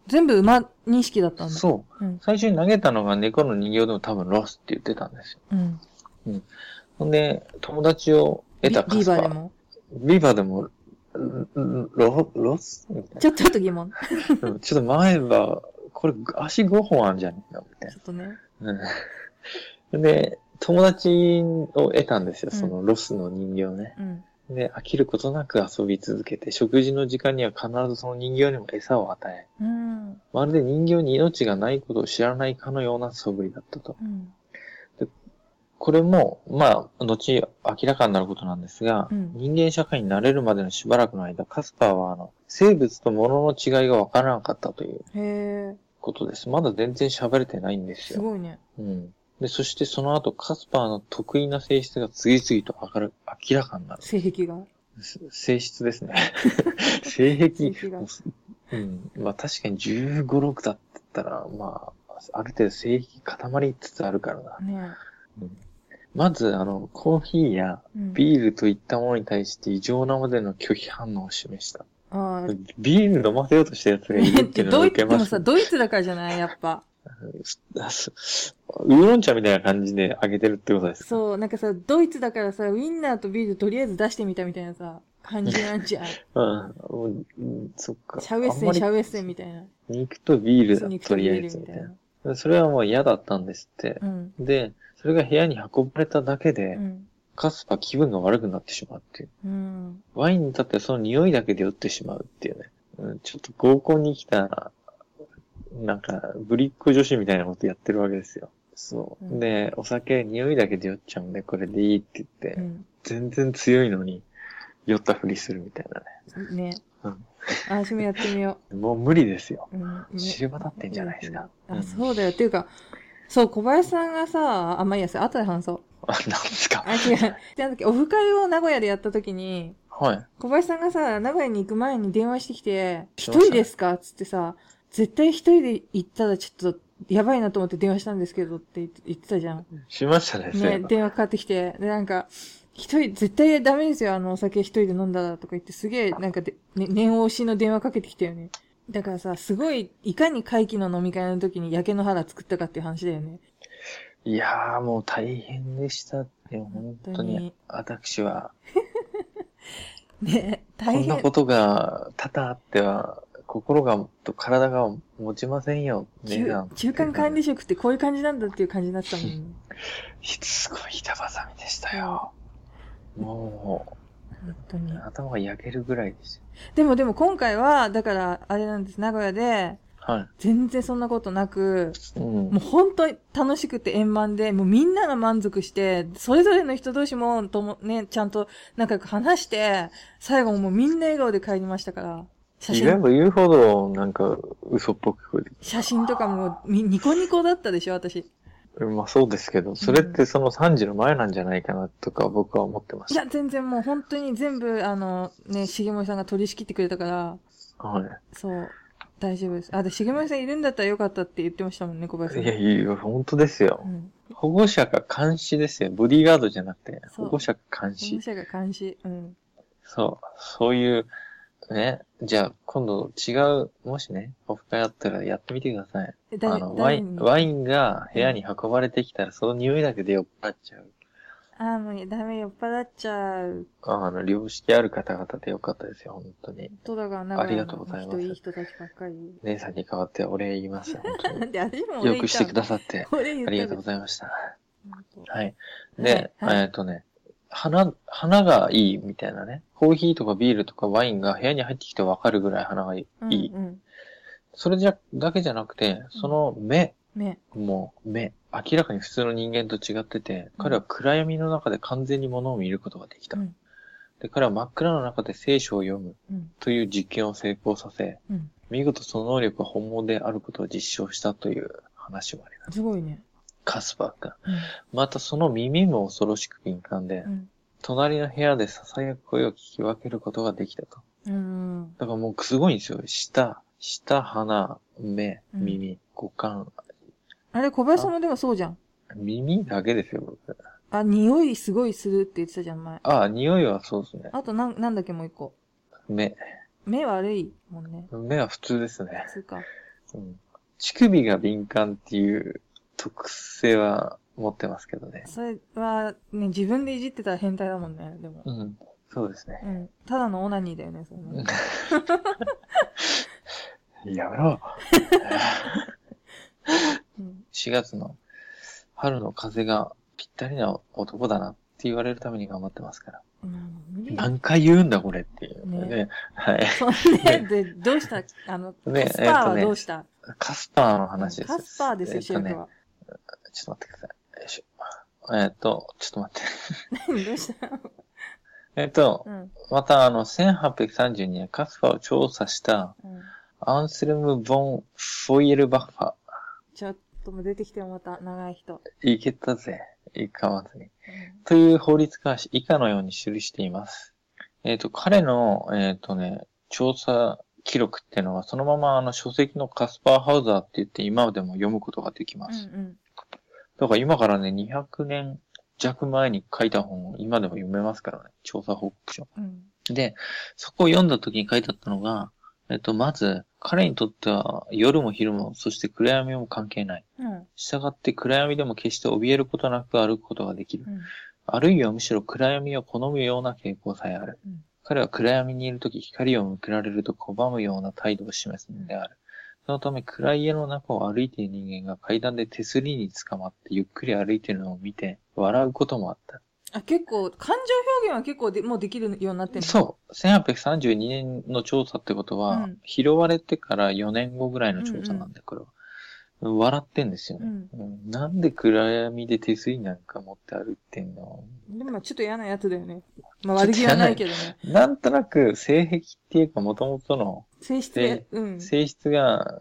Speaker 1: 全部馬認識だったんだ。
Speaker 2: そう。
Speaker 1: うん。
Speaker 2: 最初に投げたのが猫の人形でも多分 Rossって言ってたんですよ。
Speaker 1: うん。
Speaker 2: ほんで、友達を得たカスパー。
Speaker 1: バーでも
Speaker 2: ビーバーでも、んロ、 Rossみたいな
Speaker 1: ちょっとちょっと疑問。
Speaker 2: うんちょっと前は、これ足5本あるんじゃねえの？みたい
Speaker 1: ちょっとね。
Speaker 2: な。うん。で、友達を得たんですよ、
Speaker 1: うん
Speaker 2: そのロスの人形ね。
Speaker 1: うん。
Speaker 2: で、飽きることなく遊び続けて、食事の時間には必ずその人形にも餌を与え、
Speaker 1: うん。
Speaker 2: まるで人形に命がないことを知らないかのような素振りだったと。
Speaker 1: うん。
Speaker 2: これも、まあ、後明らかになることなんですが、
Speaker 1: うん
Speaker 2: 人間社会に慣れるまでのしばらくの間、カスパーは、あの、生物と物の違いがわからなかったという。ことです。まだ全然喋れてないんですよ。
Speaker 1: すごいね。
Speaker 2: うん。で、そしてその後、カスパーの得意な性質が次々と明る明らかになる。
Speaker 1: 性癖が。
Speaker 2: す性質ですね。性癖
Speaker 1: 性癖が。
Speaker 2: うん。まあ確かに15、6だったら、まあ、ある程度性癖固まりつつあるからな。
Speaker 1: ね
Speaker 2: うんまず、あの、コーヒーや
Speaker 1: うん。
Speaker 2: ビールといったものに対して異常なまでの拒否反応を示した。
Speaker 1: ああ。
Speaker 2: ビール飲ませようとした奴がいるっていうの
Speaker 1: ド
Speaker 2: を受けます。
Speaker 1: ドイツだからじゃない？やっぱ。
Speaker 2: ウーロン茶みたいな感じであげてるってことですか？
Speaker 1: そう、なんかさ、ドイツだからさ、ウインナーとビールとりあえず出してみたみたいなさ、感じなんじゃん。
Speaker 2: うんもううん。そっか。
Speaker 1: シャウエッセン、シャウエッセンみたいな。
Speaker 2: 肉とビールだ、
Speaker 1: 肉
Speaker 2: とりあえずみたい
Speaker 1: な
Speaker 2: な。。それはもう嫌だったんですって。
Speaker 1: うん。
Speaker 2: で、それが部屋に運ばれただけで、
Speaker 1: うん。
Speaker 2: カスパ気分が悪くなってしまうっていう。
Speaker 1: うん。
Speaker 2: ワインに立ってその匂いだけで酔ってしまうっていうね。うん、ちょっと合コンに来た、なんか、ぶりっ子女子みたいなことやってるわけですよ。そう。
Speaker 1: うん
Speaker 2: で、お酒、匂いだけで酔っちゃうんで、これでいいって言って、
Speaker 1: うん。
Speaker 2: 全然強いのに、酔ったふりするみたいなね。
Speaker 1: ね。
Speaker 2: うん
Speaker 1: あ、私もやってみよ
Speaker 2: もう無理ですよ。
Speaker 1: う。うん。ね
Speaker 2: 知れ渡ってんじゃないですか。
Speaker 1: あ、そうだよ。っていうか、そう、小林さんがさ、あ、まあいいや、それ後で話そう。
Speaker 2: あ、なんですか？
Speaker 1: あ、違う。でなんだっけ、オフ会を名古屋でやった時に、
Speaker 2: はい。
Speaker 1: 小林さんがさ、名古屋に行く前に電話してきて、一人ですか？つってさ、絶対一人で行ったらちょっと、やばいなと思って電話したんですけどって言ってたじゃん。
Speaker 2: しましたね、
Speaker 1: ね、
Speaker 2: ば
Speaker 1: 電話かかってきて。で、なんか、一人、絶対ダメですよ、あの、お酒一人で飲んだらとか言って、すげえ、なんかで、ね、念押しの電話かけてきたよね。だからさ、すごい、いかに会期の飲み会の時に焼け野原作ったかっていう話だよね。
Speaker 2: いやー、もう大変でしたって、本当に
Speaker 1: に。
Speaker 2: 私は、
Speaker 1: ね、
Speaker 2: こ
Speaker 1: 大変。
Speaker 2: んなことが多々あっては、心が、と体が持ちませんよ、値
Speaker 1: 中
Speaker 2: 段。
Speaker 1: 中間管理職ってこういう感じなんだっていう感じになってたもんね。
Speaker 2: すごい板挟みでしたよ。も
Speaker 1: 本当に
Speaker 2: う、。頭が焼けるぐらいですよ。
Speaker 1: でもでも今回は、だから、あれなんです、名古屋で、
Speaker 2: は
Speaker 1: 全然そんなことなく、
Speaker 2: い。うん
Speaker 1: もう。本当に楽しくて円満で、もうみんなが満足して、それぞれの人同士も、とも、ね、ちゃんと仲良く話して、最後もうみんな笑顔で帰りましたから、写真、
Speaker 2: 言えば言うほど、なんか、嘘っぽく聞こえてく
Speaker 1: 写真とかもみニコニコだったでしょ、私。
Speaker 2: る。まあそうですけど、それってその3時の前なんじゃないかな、とか僕は思ってまし
Speaker 1: いや、全然もう本当に全部、あの、ね、重森さんが取り仕切ってくれたから、
Speaker 2: た。は
Speaker 1: そう、大丈夫です。あ、で、重森さんいるんだったらよかったって言ってましたもんね、小林さ
Speaker 2: い。
Speaker 1: ん。
Speaker 2: いや、いや、本当ですよ
Speaker 1: う。ん。
Speaker 2: 保護者が監視ですよ。ボディーガードじゃなくて、
Speaker 1: そう
Speaker 2: 保護者が監
Speaker 1: 保
Speaker 2: 視
Speaker 1: 護。者が監視。うん。
Speaker 2: そう。そういう、ね。じゃあ、今度違う、もしね、オフ会あったらやってみてください。
Speaker 1: え誰
Speaker 2: あの、ワイン、
Speaker 1: 誰に？
Speaker 2: ワインが部屋に運ばれてきたら、その匂いだけで酔っ払っちゃう。
Speaker 1: あーもうダメ、酔っ払っちゃう。
Speaker 2: あの、良識ある方々でよかったですよ、本当に。
Speaker 1: 本当だから、なん
Speaker 2: ありがとうございます
Speaker 1: 人いい人たちばっかり。
Speaker 2: 姉さんに代わってお礼言いますよ、本当
Speaker 1: なんで、私も
Speaker 2: に。よくしてくだ
Speaker 1: さ
Speaker 2: さって、
Speaker 1: 俺言った
Speaker 2: ありがとうご
Speaker 1: い
Speaker 2: ざいました。はい。で、
Speaker 1: はいはい
Speaker 2: えっとね、花、花がいいみたいなね。コーヒーとかビールとかワインが部屋に入ってきてわかるぐらい花がいい。
Speaker 1: うんうん。
Speaker 2: それじゃ、だけじゃなくて、その目、
Speaker 1: 目。
Speaker 2: もう目、明らかに普通の人間と違ってて、彼は暗闇の中で完全に物を見ることができた。
Speaker 1: うん
Speaker 2: で、彼は真っ暗の中で聖書を読む
Speaker 1: うん。
Speaker 2: という実験を成功させ、
Speaker 1: うん。
Speaker 2: 見事その能力が本物であることを実証したという話もあります。
Speaker 1: すごいね。
Speaker 2: カスパー君。
Speaker 1: うん。
Speaker 2: またその耳も恐ろしく敏感で、
Speaker 1: うん。
Speaker 2: 隣の部屋で囁く声を聞き分けることができたと。
Speaker 1: うん。
Speaker 2: だからもうすごいんですよ。舌、舌、鼻、目、
Speaker 1: うん
Speaker 2: 耳、五感。
Speaker 1: あれ、小林さんもでもそうじゃん。
Speaker 2: 耳だけですよ、僕。
Speaker 1: あ、匂いすごいするって言ってたじゃん、前。
Speaker 2: ああ、匂いはそうですね。
Speaker 1: あと、なん、なんだっけ、もう一個。
Speaker 2: 目。
Speaker 1: 目悪いもんね。
Speaker 2: 目は普通ですね。
Speaker 1: つうか。
Speaker 2: うん。乳首が敏感っていう特性は持ってますけどね。
Speaker 1: それは、ね、自分でいじってたら変態だもんね、でも。
Speaker 2: うん。そうですね。
Speaker 1: うん。ただのオナニーだよね、それね。
Speaker 2: やめろ。
Speaker 1: うん。
Speaker 2: 4月の春の風がぴったりな男だなって言われるために頑張ってますから。
Speaker 1: うん、
Speaker 2: 何回言うんだこれっていうね。
Speaker 1: ね
Speaker 2: はい。
Speaker 1: そんで、で、どうした？あの、
Speaker 2: ね
Speaker 1: カスパーはどうした、
Speaker 2: カスパーの話です。
Speaker 1: カスパーですよ、シェフは。
Speaker 2: ちょっと待ってください。よいしょ。えっと、ちょっと待って。
Speaker 1: 何？どうした
Speaker 2: えっと、
Speaker 1: うん。
Speaker 2: またあの、1832年カスパーを調査した
Speaker 1: うん。
Speaker 2: アンセルム・ボン・フォイエルバッファ。
Speaker 1: ちょっともう出てきてよ、また、長い人。
Speaker 2: いけたぜ。いかまずに。
Speaker 1: うん
Speaker 2: という法律が以下のように記しています。えっ、と、彼の、えっ、とね、調査記録っていうのは、そのままあの書籍のカスパーハウザーって言って今でも読むことができます。
Speaker 1: うん
Speaker 2: だから今からね、200年弱前に書いた本を今でも読めますからね。調査報告書。
Speaker 1: うん。
Speaker 2: で、そこを読んだ時に書いてあったのが、えっ、と、まず、彼にとっては夜も昼も、そして暗闇も関係ない。
Speaker 1: うん。うん。
Speaker 2: 従って暗闇でも決して怯えることなく歩くことができる。
Speaker 1: うん。
Speaker 2: あるいはむしろ暗闇を好むような傾向さえある。
Speaker 1: うん
Speaker 2: 彼は暗闇にいるとき光を向けられると拒むような態度を示すのである。そのため暗い家の中を歩いている人間が階段で手すりに捕まってゆっくり歩いているのを見て笑うこともあった。
Speaker 1: あ、結構、感情表現は結構でもうできるようになってんの？
Speaker 2: そう。1832年の調査ってことは、
Speaker 1: うん
Speaker 2: 拾われてから4年後ぐらいの調査なんで、これは。笑ってんですよね、
Speaker 1: うん。
Speaker 2: うんなんで暗闇で手すりなんか持って歩いてんの？
Speaker 1: でもまあちょっと嫌なやつだよね。まあ悪気はないけどね。
Speaker 2: なんとなく性癖っていうか元々の
Speaker 1: 性質が、うん。
Speaker 2: 性質が、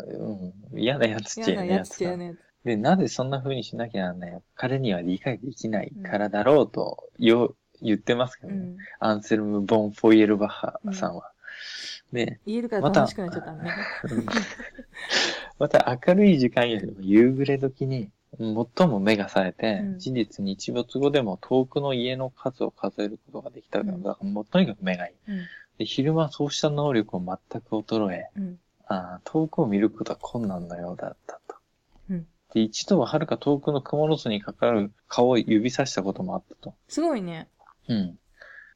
Speaker 2: うん、嫌なやつっちゃ
Speaker 1: 嫌なや
Speaker 2: つ
Speaker 1: 嫌なやつ。
Speaker 2: で、なぜそんな風にしなきゃなんない彼には理解できないからだろうとよ、言ってますけどね。
Speaker 1: うん。
Speaker 2: アンセルム・ボン・フォイエルバッハさんは。で、
Speaker 1: 言えるから楽しくなっちゃったね。
Speaker 2: また明るい時間よりも夕暮れ時に最も目が冴えて、
Speaker 1: うん
Speaker 2: 事実日没後でも遠くの家の数を数えることができたから、
Speaker 1: うん
Speaker 2: だからもうとにかく目がいい。
Speaker 1: うん。
Speaker 2: で昼間そうした能力を全く衰え、
Speaker 1: うん。
Speaker 2: あー遠くを見ることは困難なようだったと。
Speaker 1: うん
Speaker 2: で、一度は遥か遠くの蜘蛛の巣にかかる蚊を指さしたこともあったと。
Speaker 1: すごいね。
Speaker 2: うん。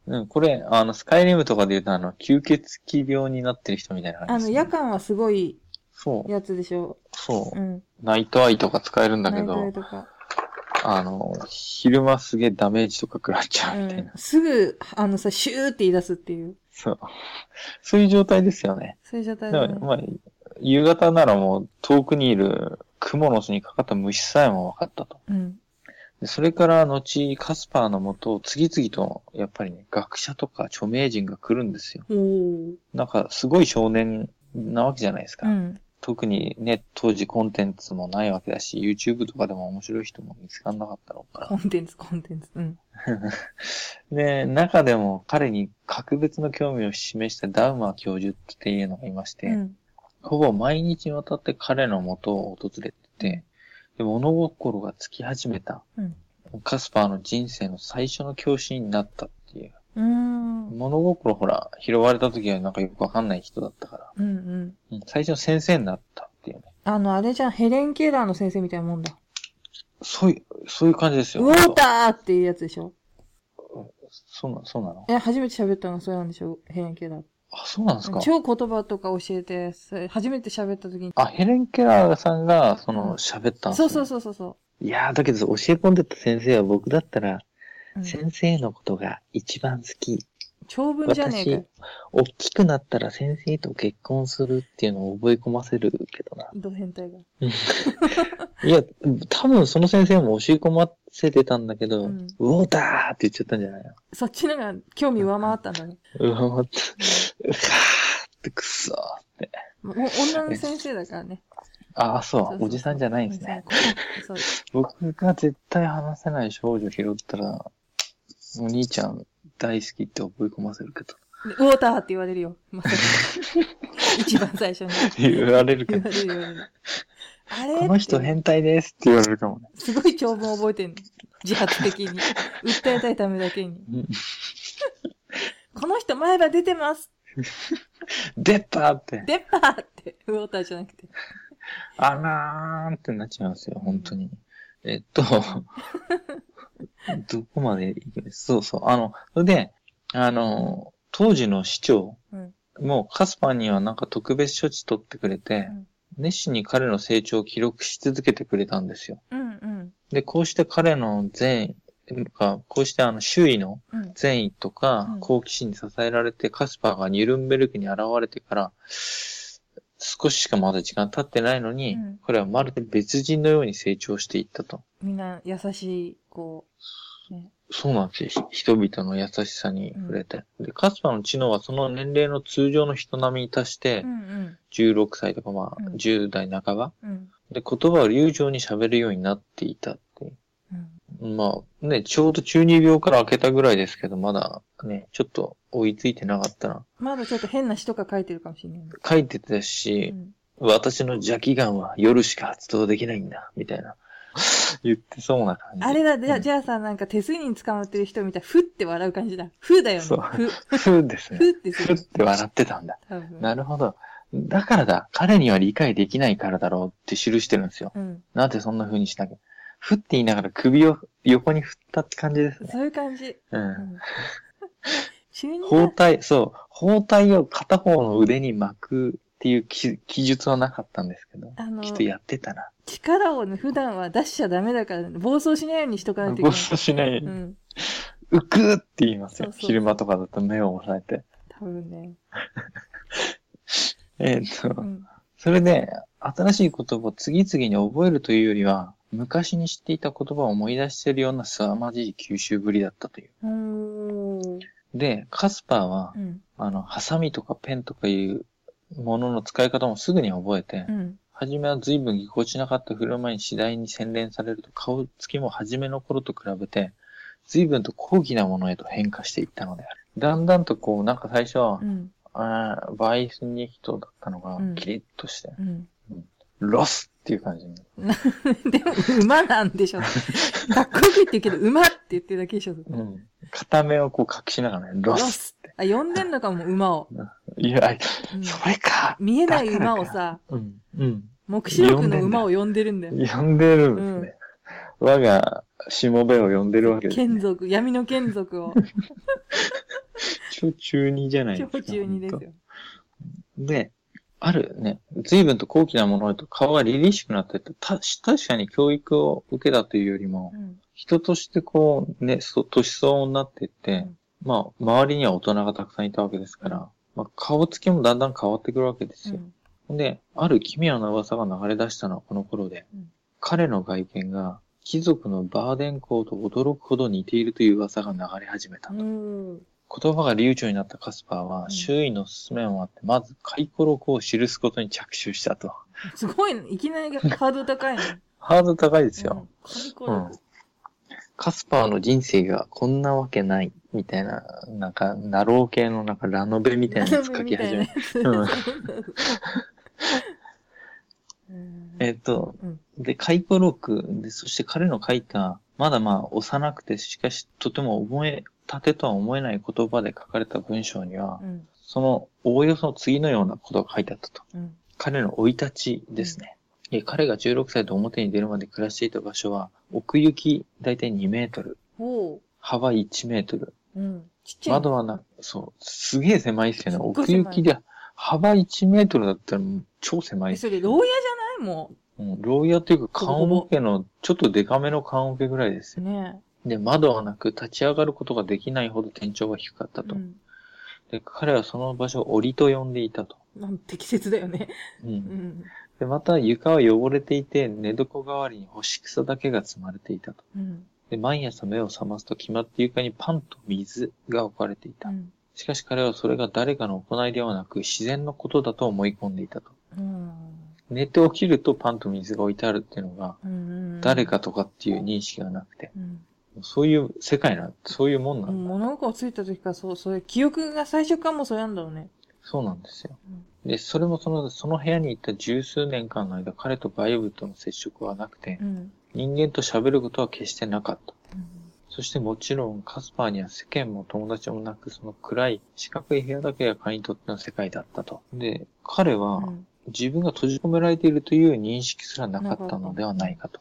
Speaker 2: うん、これ、あの、スカイリムとかで言うと、あの、吸血鬼病になってる人みたいな
Speaker 1: あの、
Speaker 2: 感じです、ね。
Speaker 1: 夜間はすごい
Speaker 2: そう、
Speaker 1: やつでしょ？
Speaker 2: そうう。
Speaker 1: ん。
Speaker 2: ナイトアイとか使えるんだけど。あの、昼間すげえダメージとか食らっちゃうみたいな。
Speaker 1: うん。すぐ、あのさ、シューって言い出すっていう。
Speaker 2: そう。そういう状態ですよね。
Speaker 1: そういう状態
Speaker 2: だ
Speaker 1: ね。
Speaker 2: まあ、夕方ならもう遠くにいる蜘蛛の巣にかかった虫さえも分かったと。
Speaker 1: うん。
Speaker 2: でそれから後、カスパーのもと、次々と、やっぱりね、学者とか著名人が来るんですよ。なんか、すごい少年なわけじゃないですか。
Speaker 1: うん。
Speaker 2: 特にね、当時コンテンツもないわけだし、YouTube とかでも面白い人も見つかんなかったろうから
Speaker 1: コ。ンテンツ、コンテンツ。うん。
Speaker 2: で、中でも彼に格別の興味を示したダウマー教授っていうのがいまして、
Speaker 1: うん。
Speaker 2: ほぼ毎日にわたって彼の元を訪れてて、で物心がつき始めた。
Speaker 1: うん。
Speaker 2: カスパーの人生の最初の教師になったっていう。
Speaker 1: うーん。うん
Speaker 2: 物心ほら、拾われた時はなんかよくわかんない人だったから、
Speaker 1: うん。
Speaker 2: うん最初の先生になったっていうね。
Speaker 1: あの、あれじゃん、ヘレン・ケラーの先生みたいなもんだ。
Speaker 2: そういう、そういう感じですよ。
Speaker 1: ウォーターっていうやつでしょ？
Speaker 2: そうな、そうなの？
Speaker 1: え、初めて喋ったのがそれなんでしょ？ヘレン・ケラー。
Speaker 2: あ、そうなんですか？
Speaker 1: 超言葉とか教えて、初めて喋った時に。
Speaker 2: あ、ヘレン・ケラーさんが、そ
Speaker 1: うん
Speaker 2: の、喋ったんですね
Speaker 1: そうそうそうそうそ
Speaker 2: いやー、だけど教え込んでた先生は僕だったら、
Speaker 1: う。うん
Speaker 2: 先生のことが一番好き。
Speaker 1: 長文じゃねえか
Speaker 2: 大きくなったら先生と結婚するっていうのを覚え込ませるけどな。
Speaker 1: ド変態が。
Speaker 2: いや、多分その先生も教え込ませてたんだけど、
Speaker 1: う
Speaker 2: うんおーだーって言っちゃったんじゃないの？
Speaker 1: そっちのが興味上回ったんだね。
Speaker 2: うわ、待って、うわーってくっそーって。
Speaker 1: もう女の先生だからね。
Speaker 2: ああ、そうおじさんじゃないんですね。僕が絶対話せない少女拾ったら、お兄ちゃん大好きって覚え込ませるけど。
Speaker 1: でウォーターって言われるよ。まさか 一番最初に。
Speaker 2: 言われるけど
Speaker 1: 言わ。れる。あれ？
Speaker 2: この人変態ですって言われるかもね。
Speaker 1: すごい長文覚えてんの。自発的に。訴えたいためだけに。
Speaker 2: うん
Speaker 1: この人前歯出てます
Speaker 2: 出たって。
Speaker 1: 出っ歯って。ウォーターじゃなくて。
Speaker 2: あらーんってなっちゃいますよ、本当に。えっと、どこまで行くんです？そうそう。あの、それで、あの、当時の市長
Speaker 1: うん。
Speaker 2: もカスパーにはなんか特別処置取ってくれて、熱心に彼の成長を記録し続けてくれたんですよ。
Speaker 1: うんうん。
Speaker 2: で、こうして彼の善意が、こうしてあの周囲の
Speaker 1: うん。
Speaker 2: 善意とか
Speaker 1: うん
Speaker 2: 好奇心に支えられて、カスパーがニュルンベルクに現れてから、少ししかまだ時間経ってないのに、
Speaker 1: うん
Speaker 2: 彼はまるで別人のように成長していったと。
Speaker 1: みんな優しい、こう、ね。
Speaker 2: そうなんですよ。ひ人々の優しさに触れて。で、カスパーの知能はその年齢の通常の人並みに達して
Speaker 1: う、ん
Speaker 2: 16歳とかまあ、
Speaker 1: うん
Speaker 2: 10代半ば。
Speaker 1: うん。うん。
Speaker 2: で、言葉を流暢に喋るようになっていた。まあね、ちょうど中二病から開けたぐらいですけど、まだね、ちょっと追いついてなかったな。
Speaker 1: まだちょっと変な詩とか書いてるかもしれないね。
Speaker 2: 書いてた
Speaker 1: う
Speaker 2: し、
Speaker 1: ん。
Speaker 2: 私の邪気眼は夜しか発動できないんだ、みたいな。言ってそうな感じ。
Speaker 1: あれだ、じゃあ、
Speaker 2: うん
Speaker 1: じゃあさ、なんか手すりに捕まってる人みたい、ふって笑う感じだ。ふだよね。
Speaker 2: そう
Speaker 1: ふ、
Speaker 2: ふうですね。
Speaker 1: ふってす
Speaker 2: ふっ
Speaker 1: る。
Speaker 2: て笑ってたんだ。なるほど。だからだ。彼には理解できないからだろうって記してるんですよ。
Speaker 1: うん。
Speaker 2: なんでそんな風にしなきゃ。ふって言いながら首を横に振ったって感じですね。
Speaker 1: そういう感じ。
Speaker 2: う。
Speaker 1: うん
Speaker 2: 包
Speaker 1: だ。
Speaker 2: 帯、そう。包帯を片方の腕に巻くっていう記記述はなかったんですけど。
Speaker 1: あの
Speaker 2: きっとやってたな。
Speaker 1: 力をね、普段は出しちゃダメだから、暴走しないようにしとかないといけ
Speaker 2: 暴
Speaker 1: ない。
Speaker 2: 走しない。
Speaker 1: うん。
Speaker 2: うくーって言いますよ。
Speaker 1: そうそう
Speaker 2: 昼間とかだと目を押さえて。
Speaker 1: 多分ね。
Speaker 2: えーっと
Speaker 1: う、ん。
Speaker 2: それで、新しい言葉を次々に覚えるというよりは、昔に知っていた言葉を思い出しているような凄まじい吸収ぶりだったという。で、カスパーは
Speaker 1: う、ん。
Speaker 2: あの、ハサミとかペンとかいうものの使い方もすぐに覚えて
Speaker 1: う、ん。
Speaker 2: はじめは随分ぎこちなかった振る舞いに次第に洗練されると、顔つきも初めの頃と比べて、随分と高貴なものへと変化していったのである。だんだんとこう、なんか最初は
Speaker 1: う、ん。
Speaker 2: あーバイスニヒトだったのが
Speaker 1: うん、
Speaker 2: キリッとして、
Speaker 1: うん。
Speaker 2: Rossっていう感じに。
Speaker 1: でも、馬なんでしょ。かっこよく言ってるけど、馬って言ってるだけでしょ。
Speaker 2: うん。片目をこう隠しながらね、 Rossって。
Speaker 1: あ、呼んでんのかも、馬を。
Speaker 2: いや、
Speaker 1: うん
Speaker 2: それか。
Speaker 1: 見えない馬をさ、
Speaker 2: うん。うん。
Speaker 1: 黙示録の馬を呼んでるんだよ。
Speaker 2: 呼んでるんですね。我が、しもべを呼んでるわけです、ね。
Speaker 1: 眷属、闇の眷属を。
Speaker 2: 超中二じゃないですか。
Speaker 1: 超中二ですよ。
Speaker 2: で、あるね、随分と高貴なものへと顔が凛々しくなってって、た、確かに教育を受けたというよりも、
Speaker 1: うん。
Speaker 2: 人としてこう、ね、そ年相応になっていって、
Speaker 1: うん
Speaker 2: まあ、周りには大人がたくさんいたわけですから、まあ、顔つきもだんだん変わってくるわけですよ。
Speaker 1: うん。
Speaker 2: で、ある奇妙な噂が流れ出したのはこの頃で、
Speaker 1: うん
Speaker 2: 彼の外見が貴族のバーデン校と驚くほど似ているという噂が流れ始めた。
Speaker 1: うん。
Speaker 2: 言葉が流暢になったカスパーは、
Speaker 1: ん
Speaker 2: 周囲の勧めもあって、まず回顧録を記すことに着手したと。
Speaker 1: すごいね。いきなりハードル高いね。
Speaker 2: ハードル高いですよ。
Speaker 1: うん。カ
Speaker 2: スパーの人生がこんなわけない、みたいな、なんか、ナロー系のなんかラノベみたいなやつ書き始め えっと、
Speaker 1: うん
Speaker 2: で、回顧録で、そして彼の書いた、まだまあ幼くて、しかしとても覚え、盾とは思えない言葉で書かれた文章には
Speaker 1: う、ん。
Speaker 2: その、おおよそ次のようなことが書いてあったと。
Speaker 1: うん。
Speaker 2: 彼の生い立ちですね。で彼が16歳で表に出るまで暮らしていた場所は、奥行きだいたい2メートル。幅1メートル、
Speaker 1: うん。
Speaker 2: 窓はな、そう、すげえ狭いですよね。
Speaker 1: すっごい
Speaker 2: 奥行きで、幅1メートルだったら超狭い
Speaker 1: え、
Speaker 2: です
Speaker 1: それ、牢屋じゃない？も
Speaker 2: うん、牢屋っていうか、
Speaker 1: ほぼほぼ
Speaker 2: 棺桶の、ちょっとデカめの棺桶ぐらいですよ。
Speaker 1: う。ね
Speaker 2: で、窓はなく立ち上がることができないほど天井が低かったと。
Speaker 1: うん。
Speaker 2: で、彼はその場所を檻と呼んでいたと。
Speaker 1: まあ適切だよね。
Speaker 2: う。
Speaker 1: うんん。
Speaker 2: で、また床は汚れていて、寝床代わりに干し草だけが積まれていたと。
Speaker 1: うん。
Speaker 2: で、毎朝目を覚ますと決まって床にパンと水が置かれていた
Speaker 1: う。ん。
Speaker 2: しかし彼はそれが誰かの行いではなく自然のことだと思い込んでいたと。
Speaker 1: うん。
Speaker 2: 寝て起きるとパンと水が置いてあるっていうのが、
Speaker 1: うん。
Speaker 2: 誰かとかっていう認識がなくて、
Speaker 1: うん。
Speaker 2: そういう世界なんそういうもんなんだ。
Speaker 1: 物心ついた時からそう、そういう記憶が最初からもうそれなんだろうね。
Speaker 2: そうなんですよ
Speaker 1: うん。
Speaker 2: で、それもその、その部屋に行った十数年間の間、彼と外部との接触はなくて
Speaker 1: う、ん。
Speaker 2: 人間と喋ることは決してなかった。
Speaker 1: うん。
Speaker 2: そしてもちろんカスパーには世間も友達もなく、その暗い四角い部屋だけが彼にとっての世界だったと。で、彼は
Speaker 1: うん
Speaker 2: 自分が閉じ込められているという認識すらなかったのではないかと。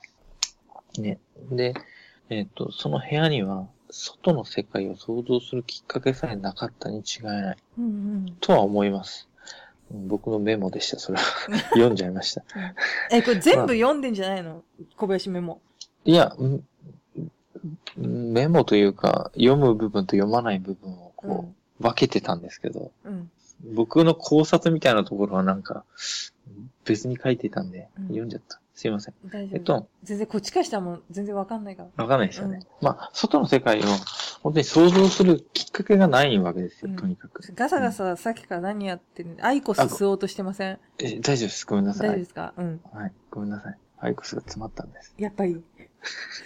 Speaker 2: ね。で、えっ、と、その部屋には外の世界を想像するきっかけさえなかったに違いない。
Speaker 1: うんうん。
Speaker 2: とは思います。うん僕のメモでした、それは。読んじゃいました。
Speaker 1: え、これ全部読んでんじゃないの？小林メモ。
Speaker 2: いや、メモというか、読む部分と読まない部分を
Speaker 1: う
Speaker 2: こう、分けてたんですけど、
Speaker 1: うん。
Speaker 2: 僕の考察みたいなところはなんか、別に書いていたんで、
Speaker 1: うん
Speaker 2: 読んじゃった。すいません。
Speaker 1: 大丈夫。
Speaker 2: えっと、
Speaker 1: 全然こっちからしたらもう全然わかんないから。
Speaker 2: わかんないですよね。まあ、外の世界を本当に想像するきっかけがないわけですよ、
Speaker 1: うん
Speaker 2: とにかく。
Speaker 1: ガサガサさっきから何やってるの？アイコス吸おうとしてません？
Speaker 2: え、大丈夫です。ごめんなさい。
Speaker 1: 大丈夫ですか？うん。
Speaker 2: はい。ごめんなさい。アイコスが詰まったんです。
Speaker 1: やっぱり。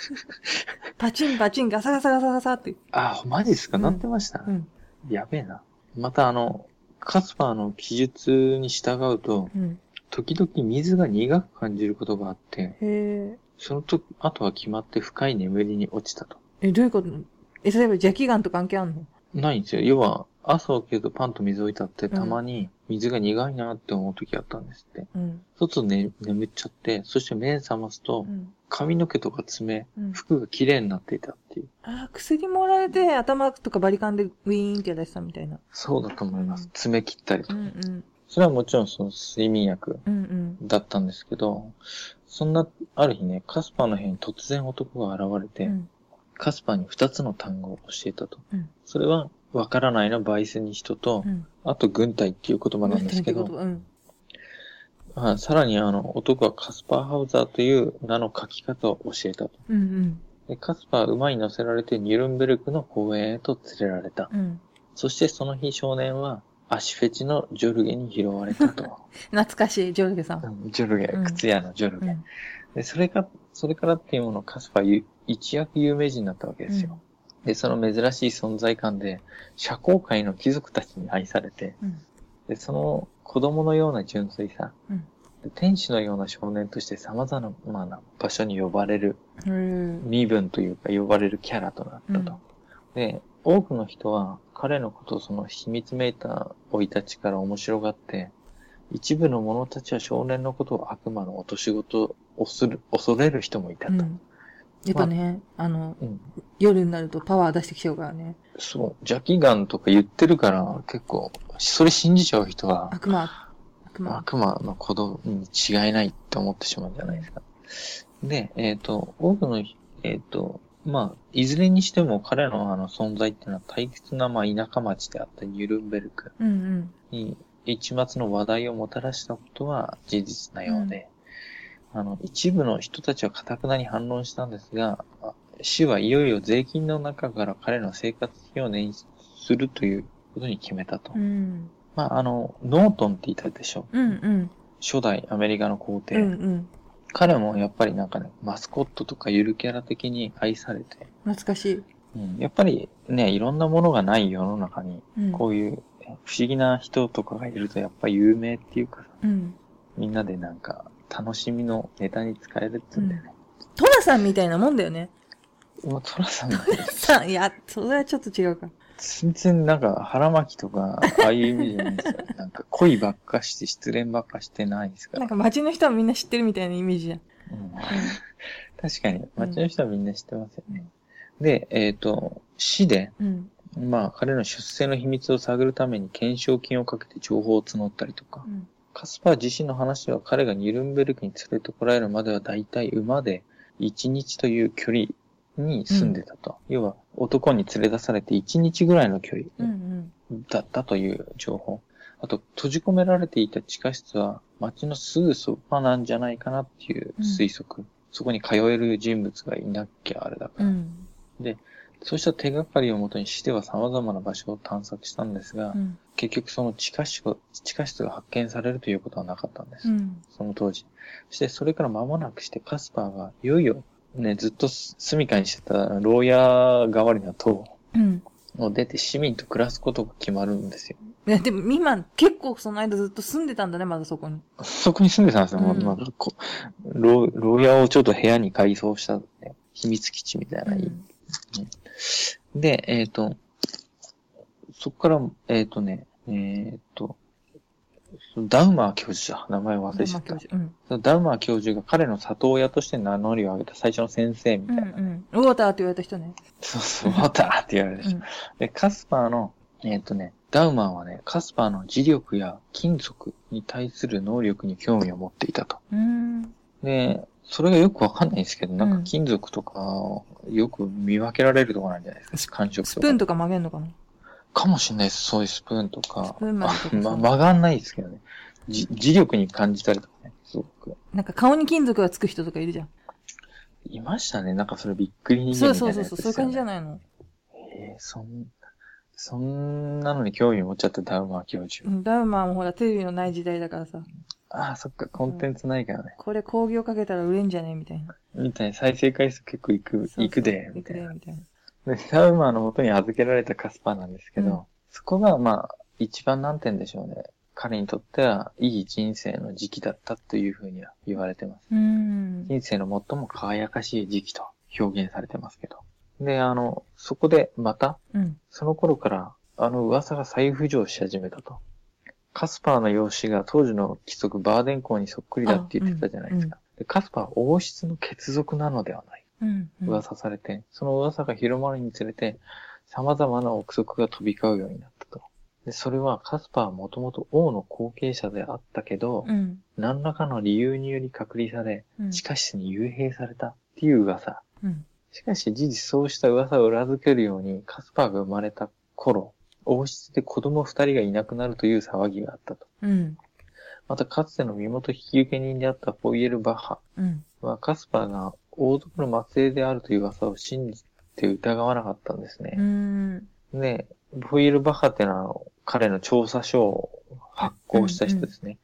Speaker 1: パチンパチンガサガサガサガサって。
Speaker 2: あ、マジっすか、
Speaker 1: うん
Speaker 2: なってました、
Speaker 1: うん。
Speaker 2: やべえな。またあの、カスパーの記述に従うと、
Speaker 1: うん。
Speaker 2: 時々水が苦く感じることがあって、
Speaker 1: へえ。
Speaker 2: その時、後は決まって深い眠りに落ちたと。
Speaker 1: え、どういうこと？え、例えば邪気眼と関係あんの？
Speaker 2: ないんですよ。要は、朝起きるとパンと水置いてあって、
Speaker 1: ん
Speaker 2: たまに水が苦いなって思う時あったんですって。
Speaker 1: うん。
Speaker 2: そうするとね、眠っちゃって、そして目覚ますと
Speaker 1: う、ん。
Speaker 2: 髪の毛とか爪、
Speaker 1: うん。
Speaker 2: 服が綺麗になっていたっていう。
Speaker 1: あー、薬もらえて頭とかバリカンでウィーンってやられてたみたいな。
Speaker 2: そうだと思います。
Speaker 1: うん
Speaker 2: 爪切ったりとか。
Speaker 1: うんうん。
Speaker 2: それはもちろんその睡眠薬
Speaker 1: うんうん。
Speaker 2: だったんですけど、そんな、ある日ね、カスパーの部屋に突然男が現れて、
Speaker 1: うん。
Speaker 2: カスパーに二つの単語を教えたと。
Speaker 1: うん
Speaker 2: それは、わからないのバイスニ人と、
Speaker 1: うん。
Speaker 2: あと軍隊っていう言葉なんですけど、
Speaker 1: うん。
Speaker 2: あさらにあの、男はカスパーハウザーという名の書き方を教えたと。
Speaker 1: うんうん。
Speaker 2: でカスパーは馬に乗せられてニュルンベルクの公園へと連れられた。
Speaker 1: うん。
Speaker 2: そしてその日少年は足フェチのジョルゲに拾われたと。
Speaker 1: 懐かしい、ジョルゲさん。
Speaker 2: うんジョルゲ
Speaker 1: うん、
Speaker 2: 靴屋のジョルゲ。
Speaker 1: うん。
Speaker 2: で、それが、それからっていうもの、カスパ一躍有名人になったわけですよ。で、その珍しい存在感で、社交界の貴族たちに愛されて、
Speaker 1: うん。
Speaker 2: で、その子供のような純粋さ、天使のような少年として様々な場所に呼ばれる、
Speaker 1: うん。
Speaker 2: 身分というか呼ばれるキャラとなったと。で、多くの人は彼のことをその秘密めいた生い立ちから面白がって、一部の者たちは少年のことを悪魔の落とし事をする、恐れる人もいたと。
Speaker 1: うん。やっぱね、あの、
Speaker 2: うん
Speaker 1: 夜になるとパワー出してきちゃうからね。
Speaker 2: そう、邪気眼とか言ってるから、結構、それ信じちゃう人は、
Speaker 1: 悪魔。悪魔。
Speaker 2: 悪魔の子供に違いないって思ってしまうんじゃないですか。で、えっ、と、多くの、えっ、と、まあ、いずれにしても彼のあの存在っていうのは退屈なまあ田舎町であったニュルンベルク
Speaker 1: うんうん。
Speaker 2: に一末の話題をもたらしたことは事実なようで、あの、一部の人たちは堅くなに反論したんですが、あ市はいよいよ税金の中から彼の生活費を捻出するということに決めたと。
Speaker 1: うん。
Speaker 2: まあ、あの、ノートンって言ったでしょ。
Speaker 1: うんうん。
Speaker 2: 初代アメリカの皇帝。
Speaker 1: うんうん。
Speaker 2: 彼もやっぱりなんかね、マスコットとかゆるキャラ的に愛されて、
Speaker 1: 懐かしい。
Speaker 2: うん、やっぱりね、いろんなものがない世の中に、
Speaker 1: うん。
Speaker 2: こういうえ不思議な人とかがいるとやっぱ有名っていうかさ、
Speaker 1: うん。
Speaker 2: みんなでなんか楽しみのネタに使えるって言うんだよね。
Speaker 1: トラさんみたいなもんだよね。
Speaker 2: もうトラさん、
Speaker 1: さあ、いや、それはちょっと違うか。
Speaker 2: 全然なんか腹巻きとか、ああいう意味じゃないですよ。なんか恋ばっかして失恋ばっかしてないですから。
Speaker 1: なんか街の人はみんな知ってるみたいなイメージじゃん。
Speaker 2: うん 確かに、街の人はみんな知ってますよね。で、えっ、と、市で、
Speaker 1: うん。
Speaker 2: まあ、彼の出生の秘密を探るために懸賞金をかけて情報を募ったりとか
Speaker 1: う、ん。
Speaker 2: カスパー自身の話では彼がニュルンベルクに連れてこられるまでは大体馬で1日という距離に住んでたと。要は男に連れ出されて1日ぐらいの距離
Speaker 1: うんうん。
Speaker 2: だったという情報。あと、閉じ込められていた地下室は街のすぐそばなんじゃないかなっていう推測。そこに通える人物がいなきゃあれだから。
Speaker 1: うん。
Speaker 2: そうした手がかりをもとに市では様々な場所を探索したんですが、
Speaker 1: うん。
Speaker 2: 結局その地下室が、地下室が発見されるということはなかったんです。
Speaker 1: うん。
Speaker 2: その当時。そしてそれから間もなくしてカスパーがいよいよね、ずっと住処にしてた牢屋代わりの塔
Speaker 1: うん。
Speaker 2: を出て市民と暮らすことが決まるんですよ。
Speaker 1: いや、でも、今、結構その間ずっと住んでたんだね、まだそこに。
Speaker 2: そこに住んでたんですよ。もう
Speaker 1: うん
Speaker 2: なんかこう牢牢屋をちょっと部屋に改装した、ね、秘密基地みたいな、
Speaker 1: うん。
Speaker 2: で、えっ、と、そこから、えっ、とね、えっ、と、ダウマー教授だ。名前を忘れちゃった。
Speaker 1: うん。
Speaker 2: ダウマー教授が彼の里親として名乗りを上げた最初の先生みた
Speaker 1: うん
Speaker 2: いな。
Speaker 1: うん。ウォーターって言われた人ね。
Speaker 2: そうそう、またって言われるでしょ。
Speaker 1: うん。
Speaker 2: で、カスパーの、えっ、とね、ダウマーはね、カスパーの磁力や金属に対する能力に興味を持っていたと。
Speaker 1: うん。
Speaker 2: で、それがよくわかんないんですけど、なんか
Speaker 1: うん
Speaker 2: 金属とかをよく見分けられるとこなんじゃないですか。感触とか。
Speaker 1: スプーンとか曲げんのかな
Speaker 2: かもしれないです。そういうスプーンとか。
Speaker 1: スプーン曲げとか
Speaker 2: ま、
Speaker 1: さ
Speaker 2: 曲がんないですけどね。じ磁力に感じたりとかね。すごく。
Speaker 1: なんか顔に金属がつく人とかいるじゃん。
Speaker 2: いましたね。なんかそれびっくり人
Speaker 1: そう
Speaker 2: 間みたいうなやつ
Speaker 1: そそうそう、そういう感じじゃ
Speaker 2: い
Speaker 1: ないの。
Speaker 2: えー、そん、そんなのに興味持っちゃったダウマー教授
Speaker 1: う。んダウマーもほら、テレビのない時代だからさ、
Speaker 2: ああ、そっか、コンテンツないからね。
Speaker 1: これ工業かけたら売れんじゃねみたいな。
Speaker 2: みたいな再生回数結構いく、
Speaker 1: そうそう
Speaker 2: いくで、み
Speaker 1: いくで、
Speaker 2: たいな。
Speaker 1: みたいな。
Speaker 2: で、ダウマーの元に預けられたカスパーなんですけど、
Speaker 1: うん
Speaker 2: そこがまあ、一番難点でしょうね。彼にとってはいい人生の時期だったというふうには言われてます。人生の最も輝かしい時期と表現されてますけど。で、あの、そこでまた、
Speaker 1: うん。
Speaker 2: その頃から、あの噂が再浮上し始めたと。カスパーの養子が当時の貴族バーデン公にそっくりだって言ってたじゃないですか。でカスパーは王室の血族なのではない。
Speaker 1: うん。うん
Speaker 2: 噂されて、その噂が広まるにつれて、様々な憶測が飛び交うようになったと。で、それはカスパーはもともと王の後継者であったけど、
Speaker 1: うん。
Speaker 2: 何らかの理由により隔離され、
Speaker 1: うん。
Speaker 2: 地下室に幽閉されたっていう噂。
Speaker 1: うん。
Speaker 2: しかし事実そうした噂を裏付けるように、カスパーが生まれた頃、王室で子供二人がいなくなるという騒ぎがあったと。
Speaker 1: うん。
Speaker 2: またかつての身元引き受け人であったフォイエルバッハ
Speaker 1: うん。
Speaker 2: はカスパーが王族の末裔であるという噂を信じて疑わなかったんです
Speaker 1: う
Speaker 2: ね。
Speaker 1: ん。
Speaker 2: で、フォイエルバッハのは彼の調査書を発行した人ですね。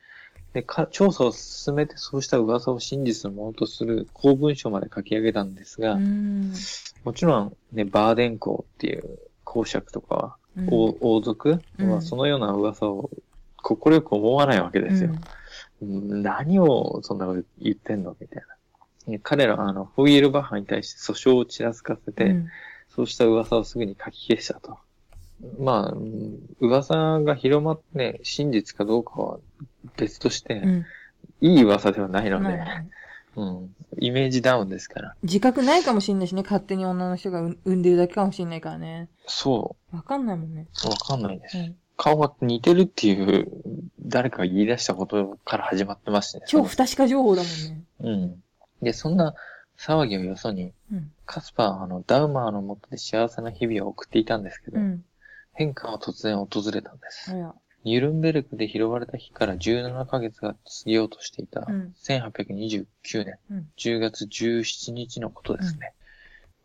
Speaker 2: でか、調査を進めてそうした噂を真実のものとする公文書まで書き上げたんですが、
Speaker 1: うん。
Speaker 2: もちろんね、バーデン公っていう公爵とかは、
Speaker 1: うん
Speaker 2: 王王族
Speaker 1: うん
Speaker 2: はそのような噂を心よく思わないわけですよ。うん何をそんなこと言ってんのみたいな。ね彼らはあの、フォイエルバッハに対して訴訟をちらつかせて、
Speaker 1: うん
Speaker 2: そうした噂をすぐに書き消したと。まあ、うん噂が広まってね、真実かどうかは別として、
Speaker 1: うん。
Speaker 2: いい噂ではないので、
Speaker 1: ない
Speaker 2: うん、イメージダウンですから。
Speaker 1: 自覚ないかもしんないしね、勝手に女の人が産んでるだけかもしんないからね。
Speaker 2: そ
Speaker 1: わかんないもんね。
Speaker 2: う、わかんないです。
Speaker 1: うん。
Speaker 2: 顔が似てるっていう、誰かが言い出したことから始まってますね。
Speaker 1: 超不確か情報だもんね。
Speaker 2: うん。で、そんな騒ぎをよそに、
Speaker 1: うん。
Speaker 2: カスパーはあの、ダウマーのもとで幸せな日々を送っていたんですけど、
Speaker 1: うん。
Speaker 2: 変化は突然訪れたんです。ニュルンベルクで拾われた日から17ヶ月が過ぎようとしていた、
Speaker 1: うん
Speaker 2: 1829年
Speaker 1: うん
Speaker 2: 10月17日のことですね。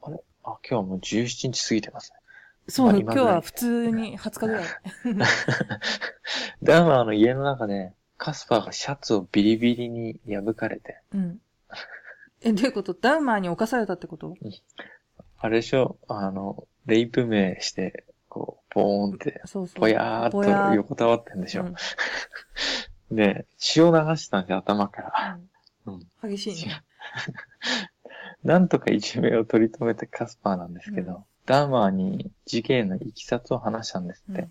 Speaker 2: あれ？あ、今日はもう17日過ぎてますね。
Speaker 1: そう、
Speaker 2: 今
Speaker 1: 日は普通に20日ぐらい。
Speaker 2: ダウマーの家の中で、カスパーがシャツをビリビリに破かれて、
Speaker 1: うん。え、どういうこと？ダウマーに侵されたってこと？
Speaker 2: あれでしょ？あの、レイプ名して、こう、ボーンって、
Speaker 1: そうそう。
Speaker 2: ぽやーっと横たわってんでしょ、
Speaker 1: うん
Speaker 2: で、血を流したんですよ、頭から。うん。
Speaker 1: うん激しいね。
Speaker 2: なんとか一命を取り留めたカスパーなんですけど、
Speaker 1: うん
Speaker 2: ダーマーに事件のいきさつを話したんですって。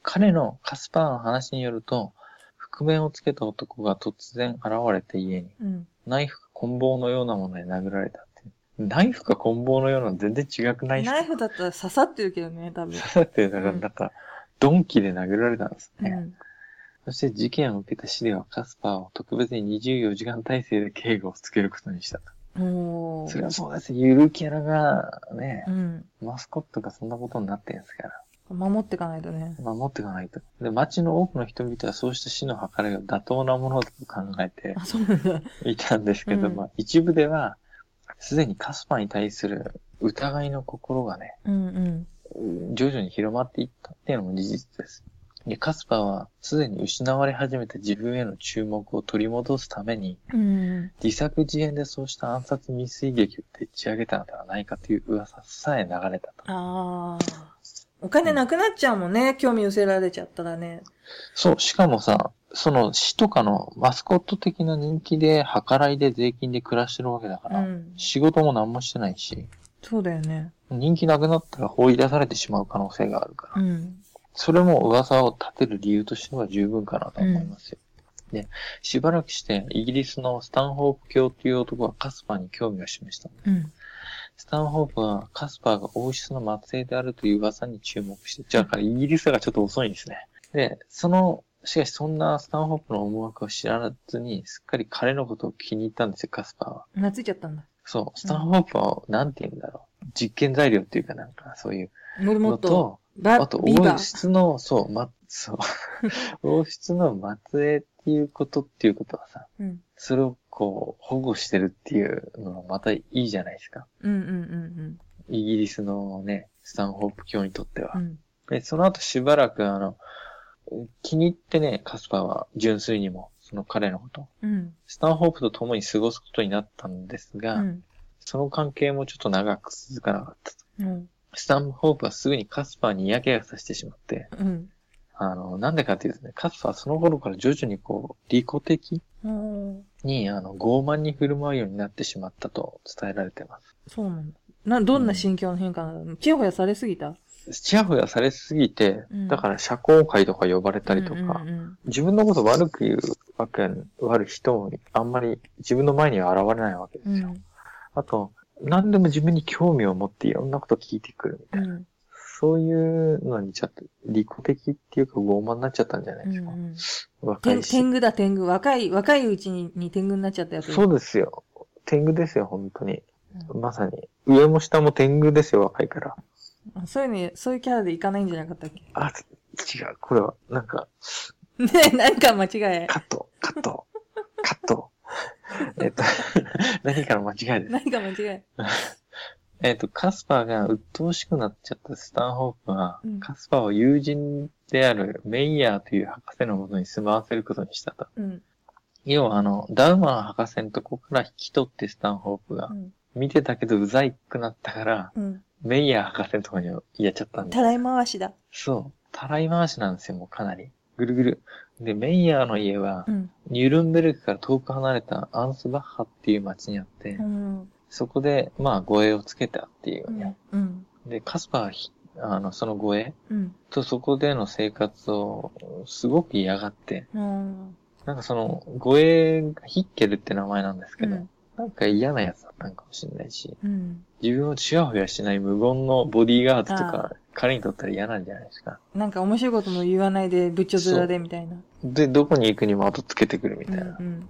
Speaker 2: 彼のカスパーの話によると、覆面をつけた男が突然現れて家に、
Speaker 1: うん。
Speaker 2: ナイフか棍棒のようなもので殴られたって。ナイフか棍棒のようなの全然違くない
Speaker 1: ナイフだったら刺さってるけどね、多分。
Speaker 2: だって、だから、
Speaker 1: うん
Speaker 2: なんか、ドンキで殴られたんですね。
Speaker 1: うん。
Speaker 2: そして事件を受けた市ではカスパーを特別に24時間体制で警護をつけることにしたと。それはそうです。ゆるキャラがね
Speaker 1: う、ん。
Speaker 2: マスコットがそんなことになってんですから。
Speaker 1: 守っていかないとね。
Speaker 2: 守っていかないと。で、街の多くの人々はそうした死の計らいが妥当なものだと考えて。いたんですけど、
Speaker 1: うん
Speaker 2: まあ一部では、すでにカスパに対する疑いの心がね、
Speaker 1: うん
Speaker 2: 徐々に広まっていったっていうのも事実です。で、カスパーはすでに失われ始めた自分への注目を取り戻すために、
Speaker 1: うん。うん。
Speaker 2: 自作自演でそうした暗殺未遂劇をでっち上げたのではないかという噂さえ流れたと。
Speaker 1: ああ。お金なくなっちゃうもんね。興味寄せられちゃったらね。
Speaker 2: そう、しかもさ、その市とかのマスコット的な人気で、計らいで税金で暮らしてるわけだから、
Speaker 1: うん。
Speaker 2: 仕事も何もしてないし、
Speaker 1: そうだよね。
Speaker 2: 人気なくなったら放り出されてしまう可能性があるから、
Speaker 1: うん。
Speaker 2: それも噂を立てる理由としては十分かなと思いますよ。で、しばらくしてイギリスのスタンホープ教という男がカスパーに興味を示した。
Speaker 1: うん。
Speaker 2: スタンホープはカスパーが王室の末裔であるという噂に注目して、じゃあからイギリスがちょっと遅いんですね。で、その、しかしそんなスタンホープの思惑を知らずに、すっかり彼のことを気に入ったんですよ、カスパーは。
Speaker 1: 懐いちゃったんだ。
Speaker 2: そう、スタンホープは、なんて言うんだろう。実験材料っていうかなんか、そういうのと、
Speaker 1: バ
Speaker 2: あと、王。室の、そう、ま、そう、王室の末裔っていうことっていうことはさ、
Speaker 1: うん。
Speaker 2: それをこう、保護してるっていうのはまたいいじゃないですか。
Speaker 1: うんうんうん
Speaker 2: イギリスのね、スタンホープ教にとっては。
Speaker 1: うん。うん。
Speaker 2: で、その後しばらくあの、気に入ってね、カスパーは純粋にも、その彼のこと、
Speaker 1: うん。
Speaker 2: スタンホープと共に過ごすことになったんですが、
Speaker 1: うん。
Speaker 2: その関係もちょっと長く続かなかったと。
Speaker 1: うん。
Speaker 2: スタンホープはすぐにカスパーに嫌気がさせてしまって、
Speaker 1: うん。
Speaker 2: あの、なんでかっていうとね、カスパーはその頃から徐々にこう、利己的
Speaker 1: うん。
Speaker 2: に、あの、傲慢に振る舞うようになってしまったと伝えられてます。
Speaker 1: そうなんだ。な、どんな心境の変化なのチヤホヤされすぎた？
Speaker 2: チヤホヤされすぎて、
Speaker 1: うん
Speaker 2: だから社交会とか呼ばれたりとか、
Speaker 1: うんうん
Speaker 2: 自分のこと悪く言うわけ、悪い人もあんまり自分の前には現れないわけですよ。
Speaker 1: うん。うん
Speaker 2: あと、何でも自分に興味を持っていろんなこと聞いてくるみたいな。
Speaker 1: うん。
Speaker 2: そういうのにちょっと利己的っていうか傲慢になっちゃったんじゃない
Speaker 1: うん
Speaker 2: ですか。
Speaker 1: うん。
Speaker 2: 若いし。
Speaker 1: 天天狗だ、天狗。若い、若いうちにに天狗になっちゃったやつ。
Speaker 2: そうですよ。天狗ですよ、本当に。
Speaker 1: う
Speaker 2: まさに。上も下も天狗ですよ、若いから。
Speaker 1: あそういうの、そういうキャラでいかないんじゃなかったっけ？
Speaker 2: あ、違う。これは、なんか、
Speaker 1: ねえ、なんか間違え。
Speaker 2: カット、カット、カット。えっと、何かの間違いです。
Speaker 1: 何か間違え。
Speaker 2: えっと、カスパーが鬱陶しくなっちゃったスタンホープは、
Speaker 1: うん
Speaker 2: カスパーを友人であるメイヤーという博士のもとに住まわせることにしたと。
Speaker 1: うん。
Speaker 2: 要はあの、ダウマン博士のとこから引き取ってスタンホープが
Speaker 1: う、ん。
Speaker 2: 見てたけどうざいくなったから、
Speaker 1: うん。
Speaker 2: メイヤー博士のとこにやっちゃったんだ
Speaker 1: た。らい回しだ。
Speaker 2: そう。たらい回しなんですよ、もうかなり。ぐるぐる。で、メイヤーの家は
Speaker 1: う、ん。
Speaker 2: ニュルンベルクから遠く離れたアンスバッハっていう町にあって、
Speaker 1: うん。
Speaker 2: そこで、まあ、護衛をつけたっていうね。
Speaker 1: うん。うん。
Speaker 2: で、カスパーあの、その護衛
Speaker 1: うん。
Speaker 2: とそこでの生活をすごく嫌がって、
Speaker 1: うん。
Speaker 2: なんかその、護衛がヒッケルって名前なんですけど、
Speaker 1: うん
Speaker 2: なんか嫌なやつだったんかもしれないし、
Speaker 1: うん。
Speaker 2: 自分をチヤホヤしない無言のボディーガードとか、彼にとったら嫌なんじゃないですか。
Speaker 1: なんか面白いことも言わないで、ぶっちょ面でみたいな。
Speaker 2: で、どこに行くにも後つけてくるみ
Speaker 1: うん。
Speaker 2: たいな。
Speaker 1: うん。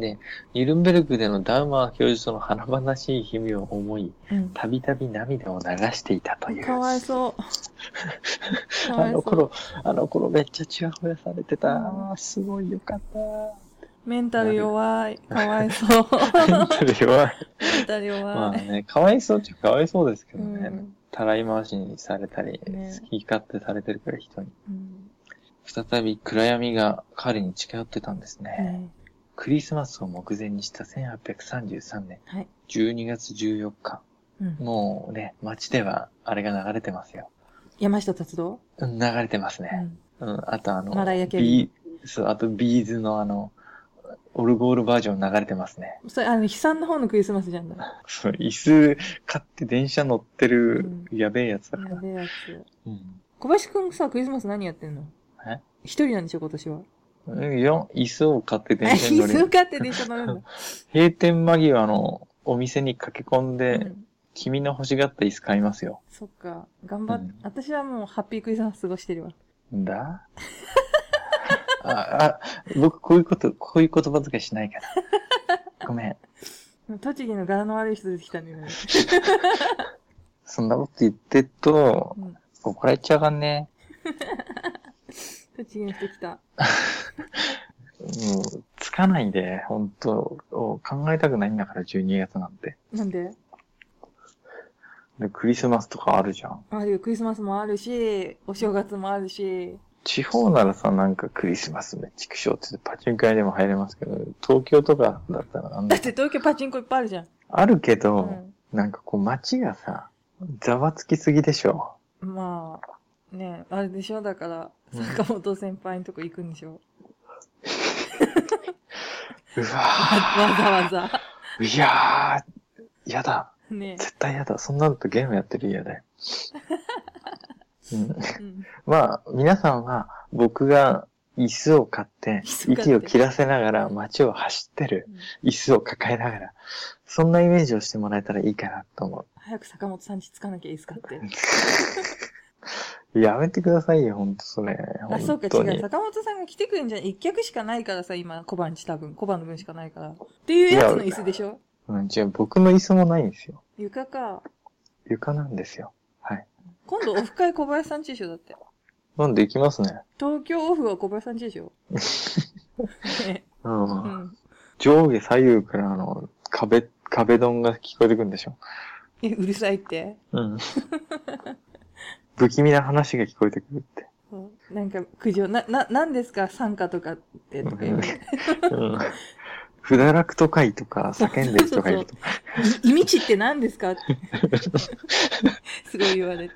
Speaker 2: で、ニュルンベルクでのダウマー教授との華々しい日々を思い、
Speaker 1: うん。
Speaker 2: たびたび涙を流していたという。
Speaker 1: かわいそう。か
Speaker 2: あ。の頃、あの頃めっちゃチヤホヤされてた。
Speaker 1: うん
Speaker 2: すごいよかった。
Speaker 1: メンタル弱い。かわいそう。
Speaker 2: メンタル弱い。
Speaker 1: メンタル
Speaker 2: ま
Speaker 1: 弱い。
Speaker 2: あね、かわいそうっちゃかわいそうですけ
Speaker 1: う
Speaker 2: どね。
Speaker 1: ん。
Speaker 2: たらい回しにされたり、
Speaker 1: ね
Speaker 2: 好き勝手されてるから人に。
Speaker 1: うん
Speaker 2: 再び暗闇が彼に近寄ってたんですね。
Speaker 1: ね
Speaker 2: クリスマスを目前にした1833年
Speaker 1: はい。
Speaker 2: 12月14日。
Speaker 1: うん。
Speaker 2: もうね、街ではあれが流れてますよ。
Speaker 1: 山下達郎？
Speaker 2: うん、流れてますね。
Speaker 1: うん。
Speaker 2: うん、あとあの、
Speaker 1: マライアキャリー
Speaker 2: ビーそう、あとビーズのあの、オルゴールバージョン流れてますね。
Speaker 1: それ、あの、悲惨な方のクリスマスじゃんだ。
Speaker 2: そう、椅子買って電車乗ってる
Speaker 1: う
Speaker 2: やべえやつだから。
Speaker 1: やべえやつ。
Speaker 2: うん。
Speaker 1: 小林くんさ、クリスマス何やってんの？
Speaker 2: え？
Speaker 1: 一人なんでしょ、今年は。
Speaker 2: うんいや、椅子を買って
Speaker 1: あ、
Speaker 2: 電車に乗る。
Speaker 1: 椅子買って電車乗るんだ。
Speaker 2: 閉店間際のお店に駆け込んで、
Speaker 1: うん
Speaker 2: 君の欲しがった椅子買いますよ。
Speaker 1: そっか。頑張っ、
Speaker 2: うん
Speaker 1: 私はもうハッピークリスマス過ごしてるわ。
Speaker 2: んだ？あ、あ、僕こういうこと、こういう言葉遣いしないから。ごめん。
Speaker 1: 栃木の柄の悪い人出てきたんだよね。
Speaker 2: そんなこと言ってると
Speaker 1: う、ん。
Speaker 2: 怒られちゃうかんね。
Speaker 1: 栃木の人来た。
Speaker 2: もう、つかないで、本当考えたくないんだから、12月なんて。
Speaker 1: なんで？
Speaker 2: で、クリスマスとかあるじゃん。
Speaker 1: あるよ、クリスマスもあるし、お正月もあるし、
Speaker 2: 地方ならさ、なんかクリスマスめっちゃくしょってパチンコ屋でも入れますけど、東京とかだったらなんだ
Speaker 1: だって東京パチンコいっぱいあるじゃん。
Speaker 2: あるけ
Speaker 1: う
Speaker 2: ど、
Speaker 1: ん。
Speaker 2: なんかこう街がさ、ざわつきすぎでしょ。
Speaker 1: まあ、ねあれでしょ？だから、
Speaker 2: うん
Speaker 1: 坂本先輩のとこ行くんでしょ？
Speaker 2: うわ
Speaker 1: わざわざ。
Speaker 2: ーいやー、やだ。
Speaker 1: ね
Speaker 2: 絶対やだ。そんなのとゲームやってる嫌だよ。うん、
Speaker 1: うん。
Speaker 2: まあ、皆さんは僕が椅子を買って息を切らせながら街を走ってる椅子を抱えながら、そんなイメージをしてもらえたらいいかなと思
Speaker 1: 早く坂本さんちつかなきゃいいですかって。
Speaker 2: う。やめてくださいよ、ほんとそれ。
Speaker 1: あ、そうか違う。坂本さんが来てくれんじゃん。一脚しかないからさ、今、小判ち多分。小判の分しかないから。っていうやつの椅子でしょ？
Speaker 2: うん、違う、僕の椅子もないんですよ。
Speaker 1: 床か。
Speaker 2: 床なんですよ。はい。
Speaker 1: 今度オフ会小林さんちでしょだって。
Speaker 2: なんで行きますね。
Speaker 1: 東京オフは小林さんちでしょ？ね
Speaker 2: うん。
Speaker 1: うん。
Speaker 2: 上下左右からあの、壁、壁ドンが聞こえてくるんでしょ。
Speaker 1: え、うるさいって？
Speaker 2: うん。不気味な話が聞こえてくるって。
Speaker 1: なんか、苦情、な、な、なんですか？参加とかって、とか言われて。
Speaker 2: うん。不堕落都会とか叫んでる人がいるとか。
Speaker 1: い意味値って何ですか？って。すごい言われて。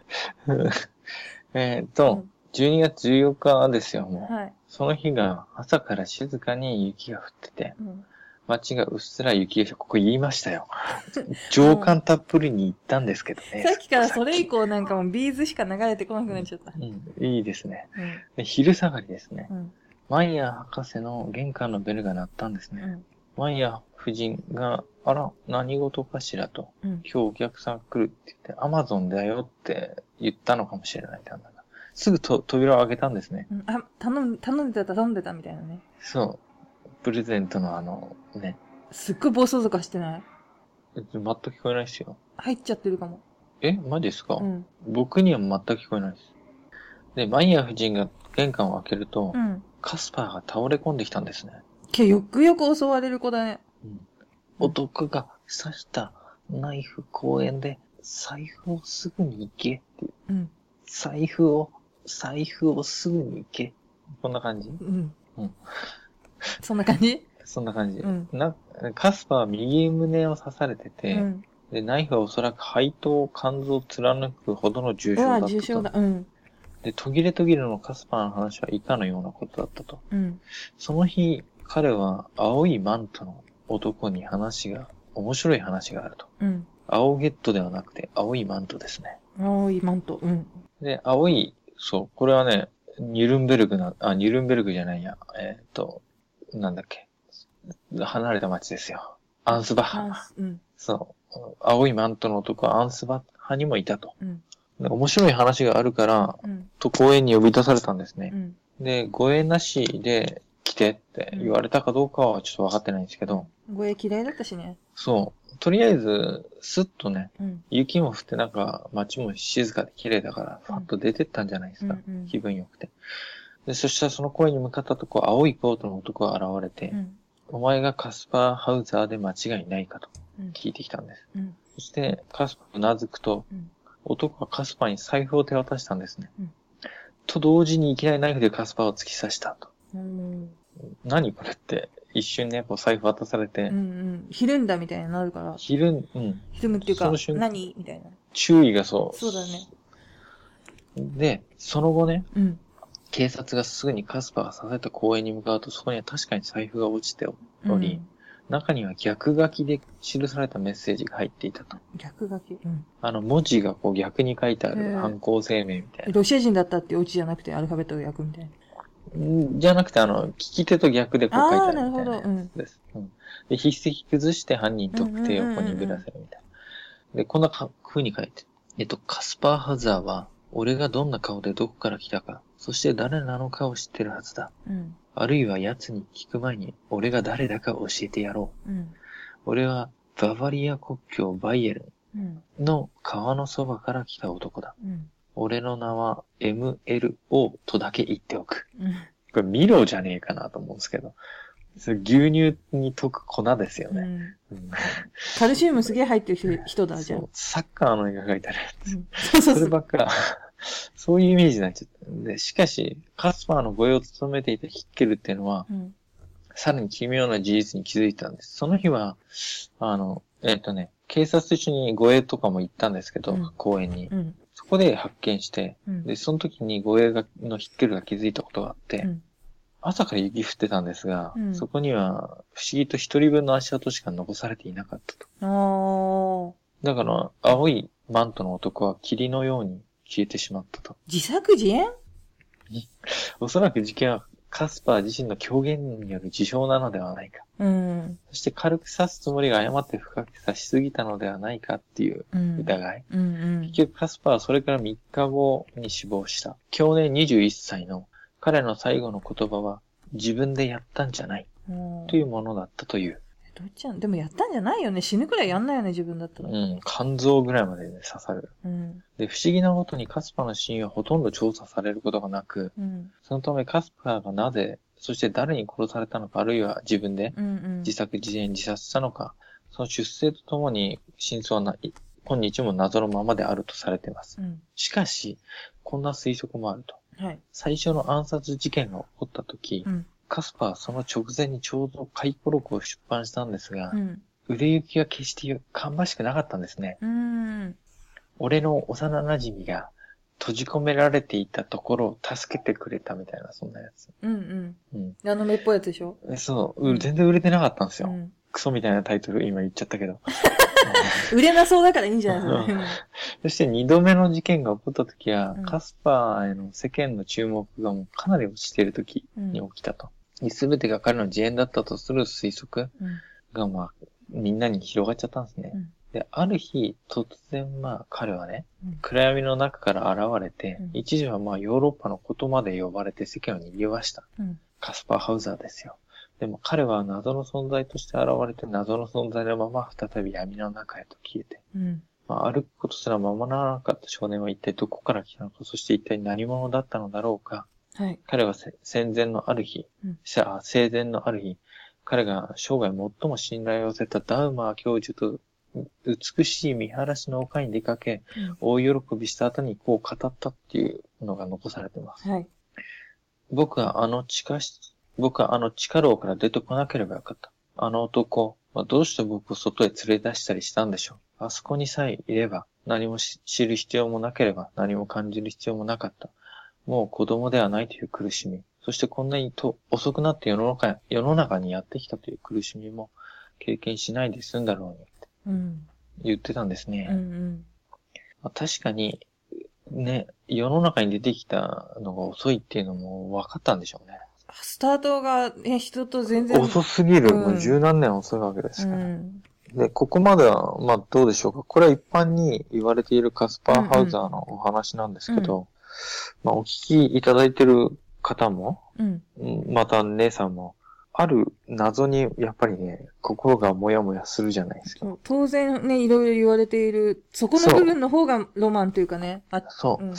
Speaker 2: えーっと、12月14日ですよ、もう。
Speaker 1: はい。
Speaker 2: その日が朝から静かに雪が降ってて、
Speaker 1: うん。
Speaker 2: 街がうっすら雪が、ここ言いましたよ。情感たっぷりに行ったんですけどね。
Speaker 1: さっきからそれ以降なんかもうビーズしか流れてこなくなっちゃった。
Speaker 2: うん、いいですね。
Speaker 1: うん。
Speaker 2: で昼下がりですね。
Speaker 1: うん。
Speaker 2: マイヤー博士の玄関のベルが鳴ったんですね。
Speaker 1: うん。
Speaker 2: マイヤー夫人が、あら、何事かしらと。
Speaker 1: うん。
Speaker 2: 今日お客さん来るって言って、アマゾンだよって言ったのかもしれない。すぐと扉を開けたんですね。
Speaker 1: うんあ、頼ん、頼んでた、頼んでたみたいなね。
Speaker 2: そう。プレゼントのあの、ね。
Speaker 1: すっごい暴走族してない？
Speaker 2: 全く聞こえないですよ。
Speaker 1: 入っちゃってるかも。
Speaker 2: え？マジですか、
Speaker 1: うん。
Speaker 2: 僕には全く聞こえないです。で、マイヤー夫人が玄関を開けると、
Speaker 1: うん。
Speaker 2: カスパーが倒れ込んできたんですね。
Speaker 1: けよくよく襲われる子だね。
Speaker 2: 男が刺したナイフ公園で財布をすぐに行けっていう。
Speaker 1: うん。
Speaker 2: 財布を、財布をすぐに行け。こんな感じ？
Speaker 1: うん。
Speaker 2: うん
Speaker 1: そんな感じ？
Speaker 2: そんな感じ。
Speaker 1: うん
Speaker 2: な、カスパーは右胸を刺されて
Speaker 1: う
Speaker 2: て、
Speaker 1: ん。
Speaker 2: で、ナイフはおそらく肺と肝臓を貫くほどの重傷だったと。
Speaker 1: 重症だ。うん。
Speaker 2: で、途切れ途切れのカスパーの話は以下のようなことだったと。
Speaker 1: うん。
Speaker 2: その日、彼は青いマントの男に話が、面白い話があると。
Speaker 1: うん。
Speaker 2: 青ゲットではなくて、青いマントですね。
Speaker 1: 青いマント。うん。
Speaker 2: で、青い、そう、これはね、ニュルンベルグな、あ、ニュルンベルグじゃないや、えーっと、なんだっけ。離れた町ですよ。アンスバッハ。
Speaker 1: あうん。
Speaker 2: そう。青いマントの男はアンスバッハにもいたと。
Speaker 1: うん。
Speaker 2: で面白い話があるから、
Speaker 1: うん。
Speaker 2: と公園に呼び出されたんですね
Speaker 1: う。ん。
Speaker 2: で、護衛なしで来てって言われたかどうかはちょっとわかってないんですけど、
Speaker 1: 護衛嫌いだったしね。
Speaker 2: そう。とりあえず、スッとね、
Speaker 1: うん。
Speaker 2: 雪も降ってなんか街も静かで綺麗だから、ファッと出てったんじゃないですか。気分良くて。で、そしたらその公園に向かったとこ、青いコートの男が現れて、
Speaker 1: うん。
Speaker 2: お前がカスパーハウザーで間違いないかと
Speaker 1: うん。
Speaker 2: 聞いてきたんです。
Speaker 1: うん。
Speaker 2: そして、カスパーうなずくと、
Speaker 1: うん
Speaker 2: 男はカスパーに財布を手渡したんですね。
Speaker 1: うん
Speaker 2: と同時にいきなりナイフでカスパーを突き刺したと。
Speaker 1: うん。
Speaker 2: 何これって、一瞬ね、こう財布渡されて、
Speaker 1: うんうん。ひるんだみたいになるから。
Speaker 2: 昼、うん、
Speaker 1: ひるむっていうか
Speaker 2: その瞬、間
Speaker 1: 何みたいな。
Speaker 2: 注意がそう。
Speaker 1: そうだね。
Speaker 2: で、その後ね、
Speaker 1: うん。
Speaker 2: 警察がすぐにカスパーが刺された公園に向かうと、そこには確かに財布が落ちており、中には逆書きで記されたメッセージが入っていたと。
Speaker 1: うん、逆書き。うん。
Speaker 2: あの、文字がこう逆に書いてある犯行声明みたいな。
Speaker 1: ロシア人だったってオチじゃなくてアルファベットを焼くみたいな。
Speaker 2: んじゃなくて、あの、聞き手と逆でこう書いてあるみたい
Speaker 1: な
Speaker 2: やつです。うんで、筆跡崩して犯人特定を横にぶらせるみたいな。で、こんなか風に書いてる。えっと、カスパーハザーは、俺がどんな顔でどこから来たか、そして誰なのかを知ってるはずだ。
Speaker 1: うん。
Speaker 2: あるいは奴に聞く前に、俺が誰だか教えてやろう。
Speaker 1: うん。
Speaker 2: 俺はババリア国境バイエル
Speaker 1: うん。
Speaker 2: ンの川のそばから来た男だ。
Speaker 1: うん。
Speaker 2: 俺の名は MLO とだけ言っておく。
Speaker 1: うん。
Speaker 2: これミロじゃねえかなと思うんですけど。それ牛乳に溶く粉ですよね。
Speaker 1: うん。
Speaker 2: うん
Speaker 1: カルシウムすげえ入ってる人人だ、じゃあ
Speaker 2: そう。サッカーの絵が描いてあるやつ。
Speaker 1: うんそうそう
Speaker 2: そ
Speaker 1: そう。
Speaker 2: ればっか、そういうイメージになっちゃった。で、しかし、カスパーの護衛を務めていたヒッケルっていうのは、
Speaker 1: うん。
Speaker 2: さらに奇妙な事実に気づいたんです。その日は、あの、えっ、とね、警察と一緒に護衛とかも行ったんですけど、
Speaker 1: うん
Speaker 2: 公園に。
Speaker 1: うん。
Speaker 2: そこで発見して、
Speaker 1: うん。
Speaker 2: で、その時に護衛がのヒッケルが気づいたことがあって、
Speaker 1: うん
Speaker 2: 朝から雪降ってたんですが、
Speaker 1: うん
Speaker 2: そこには不思議と一人分の足跡しか残されていなかったと。だから、青いマントの男は霧のように消えてしまったと。
Speaker 1: 自作自演？
Speaker 2: おそらく事件はカスパー自身の狂言による自傷なのではないか。
Speaker 1: うん。
Speaker 2: そして軽く刺すつもりが誤って深く刺しすぎたのではないかっていう
Speaker 1: うん。
Speaker 2: 疑い。
Speaker 1: うんうん。
Speaker 2: 結局カスパーはそれから3日後に死亡した。去年21歳の彼の最後の言葉は自分でやったんじゃない
Speaker 1: うん
Speaker 2: というものだったという。
Speaker 1: どっちやんでもやったんじゃないよね。死ぬくらいやんないよね、自分だったら。
Speaker 2: うん、肝臓ぐらいまで、ね、刺される。
Speaker 1: うん。
Speaker 2: で、不思議なことにカスパーの死因はほとんど調査されることがなく、
Speaker 1: うん。
Speaker 2: そのためカスパーがなぜ、そして誰に殺されたのか、あるいは自分で
Speaker 1: うんうん。
Speaker 2: 自作自演自殺したのか、その出生とともに真相はな、い今日も謎のままであるとされています。
Speaker 1: うん。
Speaker 2: しかし、こんな推測もあると。
Speaker 1: はい。
Speaker 2: 最初の暗殺事件が起こった時、
Speaker 1: うん。
Speaker 2: カスパーはその直前にちょうど回顧録を出版したんですが、
Speaker 1: うん。
Speaker 2: 売れ行きが決して芳しくなかったんですね。
Speaker 1: うん。
Speaker 2: 俺の幼馴染が閉じ込められていたところを助けてくれたみたいな、そんなやつ。
Speaker 1: うんうん。
Speaker 2: うん。
Speaker 1: あの目っぽいやつでしょ？
Speaker 2: えそう、
Speaker 1: う
Speaker 2: うん全然売れてなかったんですよ。
Speaker 1: うん。
Speaker 2: クソみたいなタイトル今言っちゃったけど。
Speaker 1: 売れなそうだからいいんじゃないですか。
Speaker 2: そして二度目の事件が起こった時は、
Speaker 1: うん
Speaker 2: カスパーへの世間の注目がもうかなり落ちている時
Speaker 1: うん
Speaker 2: に起きたと。すべてが彼の自演だったとする推測
Speaker 1: うん。
Speaker 2: がまあ、みんなに広がっちゃったんですね。
Speaker 1: うん
Speaker 2: で、ある日、突然まあ彼はね、
Speaker 1: うん
Speaker 2: 暗闇の中から現れて、
Speaker 1: うん
Speaker 2: 一時はまあヨーロッパのことまで呼ばれて世間を賑わした。
Speaker 1: うん。
Speaker 2: カスパーハウザーですよ。でも彼は謎の存在として現れて謎の存在のまま再び闇の中へと消えて、
Speaker 1: うん。
Speaker 2: まあ、歩くことすらままならなかった少年は一体どこから来たのか、そして一体何者だったのだろうか。
Speaker 1: はい。
Speaker 2: 彼はせ戦前のある日、
Speaker 1: うん
Speaker 2: 生前のある日、彼が生涯最も信頼を寄せたダウマー教授と美しい見晴らしの丘に出かけ、
Speaker 1: うん
Speaker 2: 大喜びした後にこう語ったっていうのが残されています。
Speaker 1: はい。
Speaker 2: 僕はあの地下室、僕はあの地下牢から出てこなければよかった。あの男、まあ、どうして僕を外へ連れ出したりしたんでしょう。あそこにさえいれば、何もし知る必要もなければ、何も感じる必要もなかった。もう子供ではないという苦しみ、そしてこんなにと遅くなって世の中、世の中にやってきたという苦しみも経験しないで済んだろうにって
Speaker 1: うん。
Speaker 2: 言ってたんですね。
Speaker 1: うんうん。
Speaker 2: まあ確かに、ね、世の中に出てきたのが遅いっていうのも分かったんでしょうね。
Speaker 1: スタートがね、人と全然。
Speaker 2: 遅すぎる。
Speaker 1: うん
Speaker 2: もう十何年遅いわけです
Speaker 1: う
Speaker 2: から。
Speaker 1: ん。
Speaker 2: で、ここまでは、まあどうでしょうか。これは一般に言われているカスパーハウザーのお話なんですけど、まあお聞きいただいてる方も、
Speaker 1: うん。
Speaker 2: うんまた姉さんも、ある謎にやっぱりね、心がもやもやするじゃないですか。
Speaker 1: 当然ね、いろいろ言われている、そこの部分の方がロマンというかね。あ
Speaker 2: そう。
Speaker 1: うん。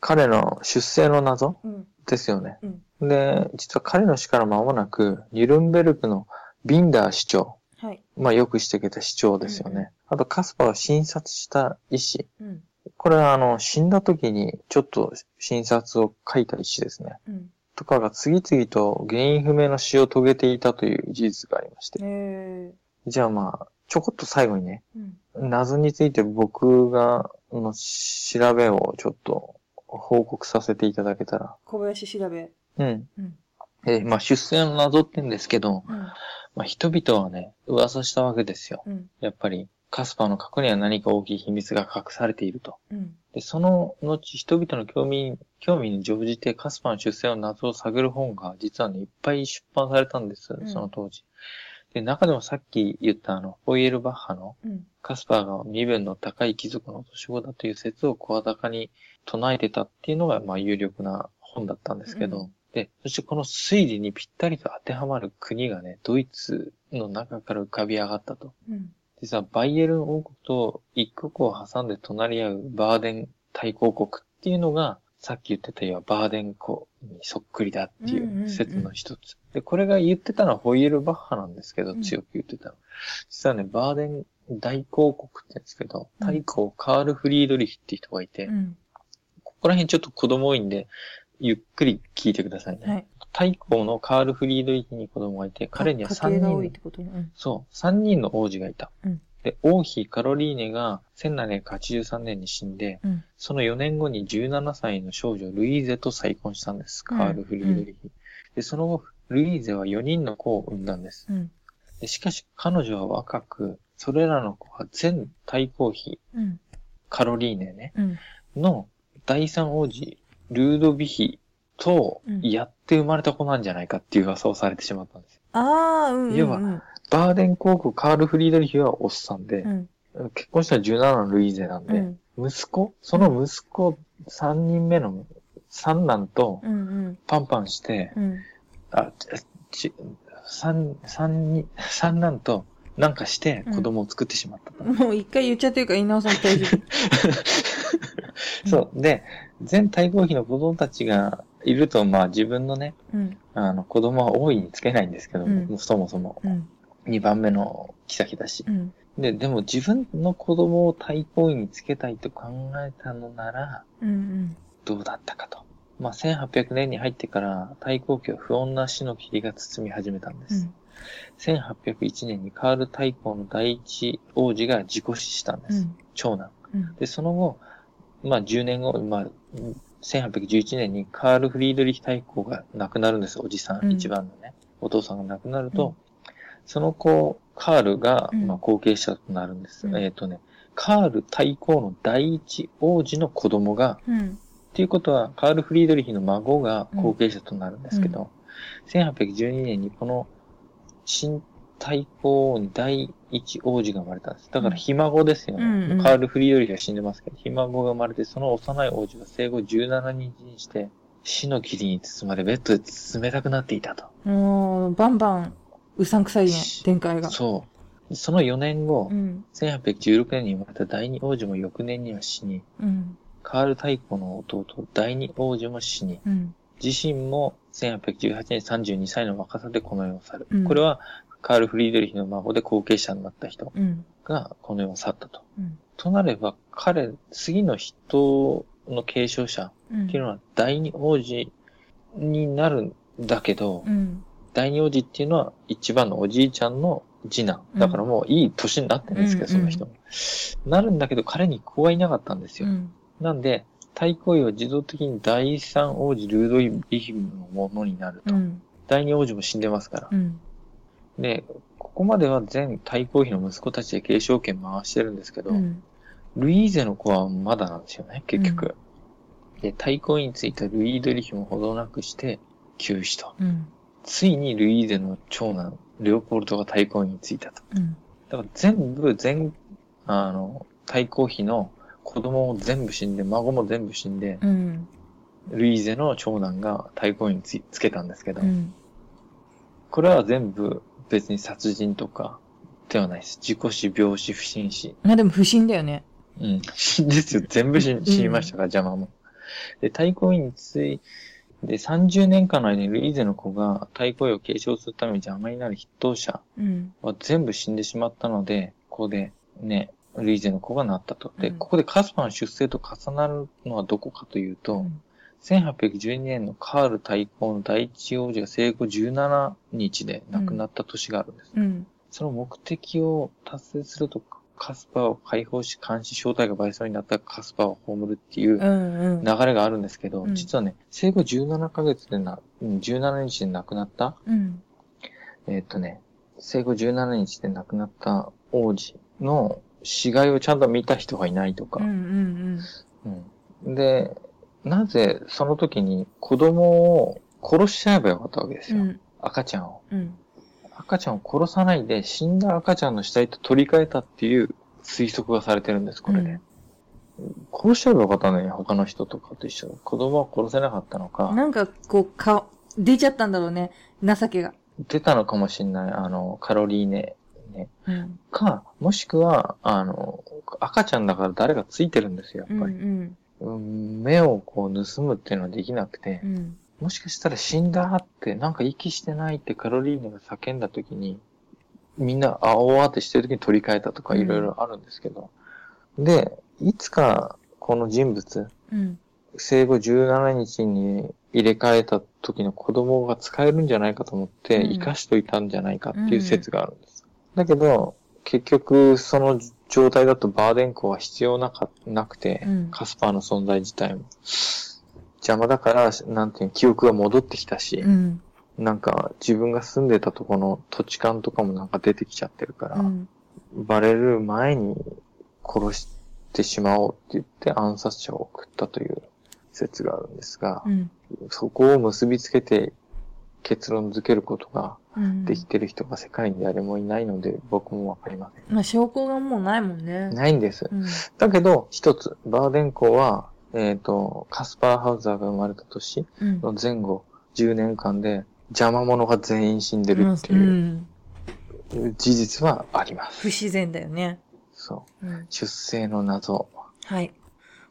Speaker 2: 彼の出生の謎
Speaker 1: うん。
Speaker 2: ですよね。
Speaker 1: うん。
Speaker 2: で、実は彼の死から間もなく、ニュルンベルクのビンダー市長、
Speaker 1: はい。
Speaker 2: まあよくしてきた市長ですよね。
Speaker 1: うんうん
Speaker 2: あとカスパーを診察した医師。
Speaker 1: うん。
Speaker 2: これはあの、死んだ時にちょっと診察を書いた医師ですね。
Speaker 1: うん。
Speaker 2: とかが次々と原因不明の死を遂げていたという事実がありまして。
Speaker 1: え
Speaker 2: じゃあまあ、ちょこっと最後にね、
Speaker 1: ー。うん。
Speaker 2: 謎について僕が、の調べをちょっと報告させていただけたら。
Speaker 1: 小林調べ。
Speaker 2: うん。
Speaker 1: うん。
Speaker 2: えーまあ出生の謎って言うんですけど、
Speaker 1: うん。
Speaker 2: まあ人々はね、噂したわけですよ。
Speaker 1: うん。
Speaker 2: やっぱり、カスパーの過去には何か大きい秘密が隠されていると。
Speaker 1: うん。
Speaker 2: で、その後、人々の興味、興味に乗じてカスパーの出生の謎を探る本が、実はね、いっぱい出版されたんです、
Speaker 1: ん
Speaker 2: その当時。で、中でもさっき言ったあの、ホイエルバッハの、
Speaker 1: うん。
Speaker 2: カスパーが身分の高い貴族の年子だという説を声高に唱えてたっていうのが、まあ、有力な本だったんですけど、
Speaker 1: うん
Speaker 2: で、そしてこの推理にぴったりと当てはまる国がね、ドイツの中から浮かび上がったと。
Speaker 1: うん。
Speaker 2: 実はバイエルン王国と一国を挟んで隣り合うバーデン大公国っていうのが、さっき言ってたようなバーデン公にそっくりだっていう説の一つ。で、これが言ってたのはホイエルバッハなんですけど、
Speaker 1: うん
Speaker 2: 強く言ってたの。実はね、バーデン大公国って言うんですけど、
Speaker 1: うん
Speaker 2: 大公カール・フリードリヒっていう人がいて、
Speaker 1: うん。
Speaker 2: ここら辺ちょっと子供多いんで、ゆっくり聞いてくださいね。
Speaker 1: はい。
Speaker 2: 太閤のカール・フリードリヒに子供がいて、彼には3
Speaker 1: 家系が多いっ
Speaker 2: 人。
Speaker 1: うん
Speaker 2: そう、三人の王子がいた。
Speaker 1: うん
Speaker 2: で、王妃カロリーネが1783年に死んで、
Speaker 1: うん。
Speaker 2: その4年後に17歳の少女ルイーゼと再婚したんです。カール・フリードリヒ。で、その後、ルイーゼは4人の子を産んだんです。
Speaker 1: うん。
Speaker 2: でしかし彼女は若く、それらの子は全太閤妃、
Speaker 1: うん。
Speaker 2: カロリーネね、
Speaker 1: うん。
Speaker 2: の第三王子、ルードビヒと
Speaker 1: うん
Speaker 2: やって生まれた子なんじゃないかっていう噂をされてしまったんです。
Speaker 1: ああ、うんうんうん。
Speaker 2: 要はバーデン公国カール・フリードリヒはおっさんで
Speaker 1: う、ん。
Speaker 2: 結婚したら17のルイーゼなんで、
Speaker 1: うん。
Speaker 2: 息子？その息子3人目の三男と
Speaker 1: うんうん。
Speaker 2: パンパンして、
Speaker 1: うん。
Speaker 2: あ、ち、三、三に、三男となんかして子供を作ってしまったと。
Speaker 1: もう一回言っちゃってるから、稲尾さん大丈夫。
Speaker 2: そう。で、全太閤妃の子供たちがいると、まあ自分のね、
Speaker 1: うん。
Speaker 2: あの子供は大いにつけないんですけど、
Speaker 1: うん
Speaker 2: そもそも
Speaker 1: うん。
Speaker 2: 2番目の妃だし
Speaker 1: う。ん。
Speaker 2: で、でも自分の子供を太閤妃につけたいと考えたのなら、
Speaker 1: うんうん。
Speaker 2: どうだったかと。まあ、1800年に入ってから太閤家は不穏な死の霧が包み始めたんです。
Speaker 1: うん。
Speaker 2: 1801年にカール太閤の第一王子が自己死したんです。
Speaker 1: うん。
Speaker 2: 長男。
Speaker 1: うん。
Speaker 2: で、その後、まあ、10年後、まあ、1811年にカール・フリードリヒ太閤が亡くなるんです。おじさん、
Speaker 1: うん
Speaker 2: 一番のね。お父さんが亡くなると、その子、カールが、
Speaker 1: うん
Speaker 2: まあ、後継者となるんです。
Speaker 1: うん
Speaker 2: えっ、とね、カール太閤の第一王子の子供が、
Speaker 1: うん。
Speaker 2: っていうことは、カール・フリードリヒの孫が後継者となるんですけど、1812年にこの新太閤に第一王子が生まれたんです。だから、ひ孫ですよね。
Speaker 1: うんうん
Speaker 2: カール・フリードリヒは死んでますけど、ひ孫が生まれて、その幼い王子が生後17日にして、死の霧に包まれ、ベッドで冷たくなっていたと。
Speaker 1: もう、バンバン、うさんくさいね、展開が。
Speaker 2: そう。その4年後、
Speaker 1: うん。
Speaker 2: 1816年に生まれた第二王子も翌年には死に、
Speaker 1: うん。
Speaker 2: カール太閤の弟、第二王子も死に、
Speaker 1: うん。
Speaker 2: 自身も1818年32歳の若さでこの世を去る。
Speaker 1: うん
Speaker 2: これはカール・フリードリヒの孫で後継者になった人
Speaker 1: うん。
Speaker 2: がこの世を去ったと。
Speaker 1: うん。
Speaker 2: となれば彼、次の人の継承者
Speaker 1: うん。
Speaker 2: っていうのは第二王子になるんだけど、
Speaker 1: うん。
Speaker 2: 第二王子っていうのは一番のおじいちゃんの次男。だからもういい年になってるんですけど、
Speaker 1: うん
Speaker 2: その人も。なるんだけど彼に子はいなかったんですよ。
Speaker 1: うん。
Speaker 2: なんで、太閤位は自動的に第三王子ルードイビヒムのものになると。
Speaker 1: うん。
Speaker 2: 第二王子も死んでますから。
Speaker 1: うん。
Speaker 2: で、ここまでは全太閤妃の息子たちで継承権回してるんですけど、
Speaker 1: うん。
Speaker 2: ルイーゼの子はまだなんですよね、結局。で、太閤位についたルイードリヒもほどなくして急死と。
Speaker 1: うん。
Speaker 2: ついにルイーゼの長男、レオポルトが太閤位についたと。
Speaker 1: うん。
Speaker 2: だから全部、全、あの、太閤妃の子供も全部死んで、孫も全部死んで、
Speaker 1: うん。
Speaker 2: ルイーゼの長男が太閤位につつけたんですけど、
Speaker 1: うん。
Speaker 2: これは全部別に殺人とかではないです。自己死、病死、不審死。
Speaker 1: まあでも不審だよね。
Speaker 2: うん。ですよ。全部死死にましたから、邪魔も。で、太閤位について、30年間の間にルイーゼの子が太閤位を継承するために邪魔になる筆頭者
Speaker 1: うん。
Speaker 2: は全部死んでしまったので、ここでね、ルイーゼの子がなったと。で、
Speaker 1: うん
Speaker 2: ここでカスパーの出生と重なるのはどこかというと、
Speaker 1: うん
Speaker 2: 1812年のカール太閤の第一王子が生後17日で亡くなった年があるんです。
Speaker 1: うん。
Speaker 2: その目的を達成すると、カスパーを解放し、監視正体が倍増になったカスパーを葬るっていう
Speaker 1: うん。うん。
Speaker 2: 流れがあるんですけど、
Speaker 1: うん
Speaker 2: 実はね、生後17ヶ月でな、うん17日で亡くなった、
Speaker 1: うん。
Speaker 2: えーっとね、生後17日で亡くなった王子の死骸をちゃんと見た人がいないとか
Speaker 1: うん。う、ん。
Speaker 2: うんで、なぜその時に子供を殺しちゃえばよかったわけですよ。
Speaker 1: うん。
Speaker 2: 赤ちゃんを。
Speaker 1: うん。
Speaker 2: 赤ちゃんを殺さないで死んだ赤ちゃんの死体と取り替えたっていう推測がされてるんです、これで。殺しちゃえばよかったね、他の人とかと一緒に。子供は殺せなかったのか、
Speaker 1: なんか、こう、顔、出ちゃったんだろうね。情けが。
Speaker 2: 出たのかもしんない、あの、カロリーネね。
Speaker 1: うん。
Speaker 2: か、もしくは、あの、赤ちゃんだから誰がついてるんですよ、
Speaker 1: うん。う
Speaker 2: やっぱり。
Speaker 1: ん。
Speaker 2: うん、目をこう盗むっていうのはできなくて
Speaker 1: う、ん。
Speaker 2: もしかしたら死んだって、なんか息してないってカロリーネが叫んだ時に、みんな、あ、おわってしてる時に取り替えたとか
Speaker 1: うん
Speaker 2: いろいろあるんですけど。で、いつかこの人物、
Speaker 1: うん。
Speaker 2: 生後17日に入れ替えた時の子供が使えるんじゃないかと思って、
Speaker 1: うん
Speaker 2: 生かしといたんじゃないかっていう説があるんです。だけど、結局、その状態だとバーデン校は必要なか、なくて、
Speaker 1: うん
Speaker 2: カスパーの存在自体も。邪魔だから、なんていうの記憶が戻ってきたし、
Speaker 1: うん。
Speaker 2: なんか自分が住んでたとこの土地勘とかもなんか出てきちゃってるから、
Speaker 1: うん。
Speaker 2: バレる前に殺してしまおうって言って暗殺者を送ったという説があるんですが
Speaker 1: う、ん。
Speaker 2: そこを結びつけて結論づけることが
Speaker 1: うん。
Speaker 2: できてる人が世界に誰もいないので僕もわかりません。
Speaker 1: まあ、証拠がもうないもんね。
Speaker 2: ないんです。
Speaker 1: うん。
Speaker 2: だけど、一つ、バーデン校は、えっ、と、カスパーハウザーが生まれた年
Speaker 1: うん。
Speaker 2: の前後10年間で邪魔者が全員死んでるって
Speaker 1: う。
Speaker 2: いうん事実はあります。
Speaker 1: 不自然だよね。
Speaker 2: そう。
Speaker 1: うん。
Speaker 2: 出生の謎。
Speaker 1: はい。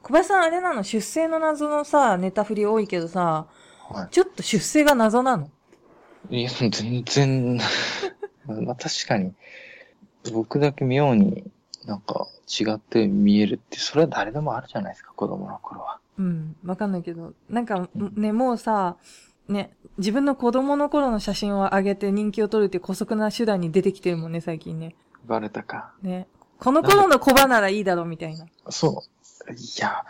Speaker 1: 小林さんあれなの？出生の謎のさ、ネタ振り多いけどさ、
Speaker 2: は
Speaker 1: ちょっと出生が謎なの？
Speaker 2: い。いや、全然、まあ確かに、僕だけ妙になんか違って見えるって、それは誰でもあるじゃないですか、子供の頃は。
Speaker 1: うん。わかんないけど。なんか
Speaker 2: うん、
Speaker 1: ね、もうさ、ね、自分の子供の頃の写真を上げて人気を取るっていう姑息な手段に出てきてるもんね、最近ね。
Speaker 2: バレたか。
Speaker 1: ね。この頃の小バならいいだろ、みたいな。
Speaker 2: そう。いや、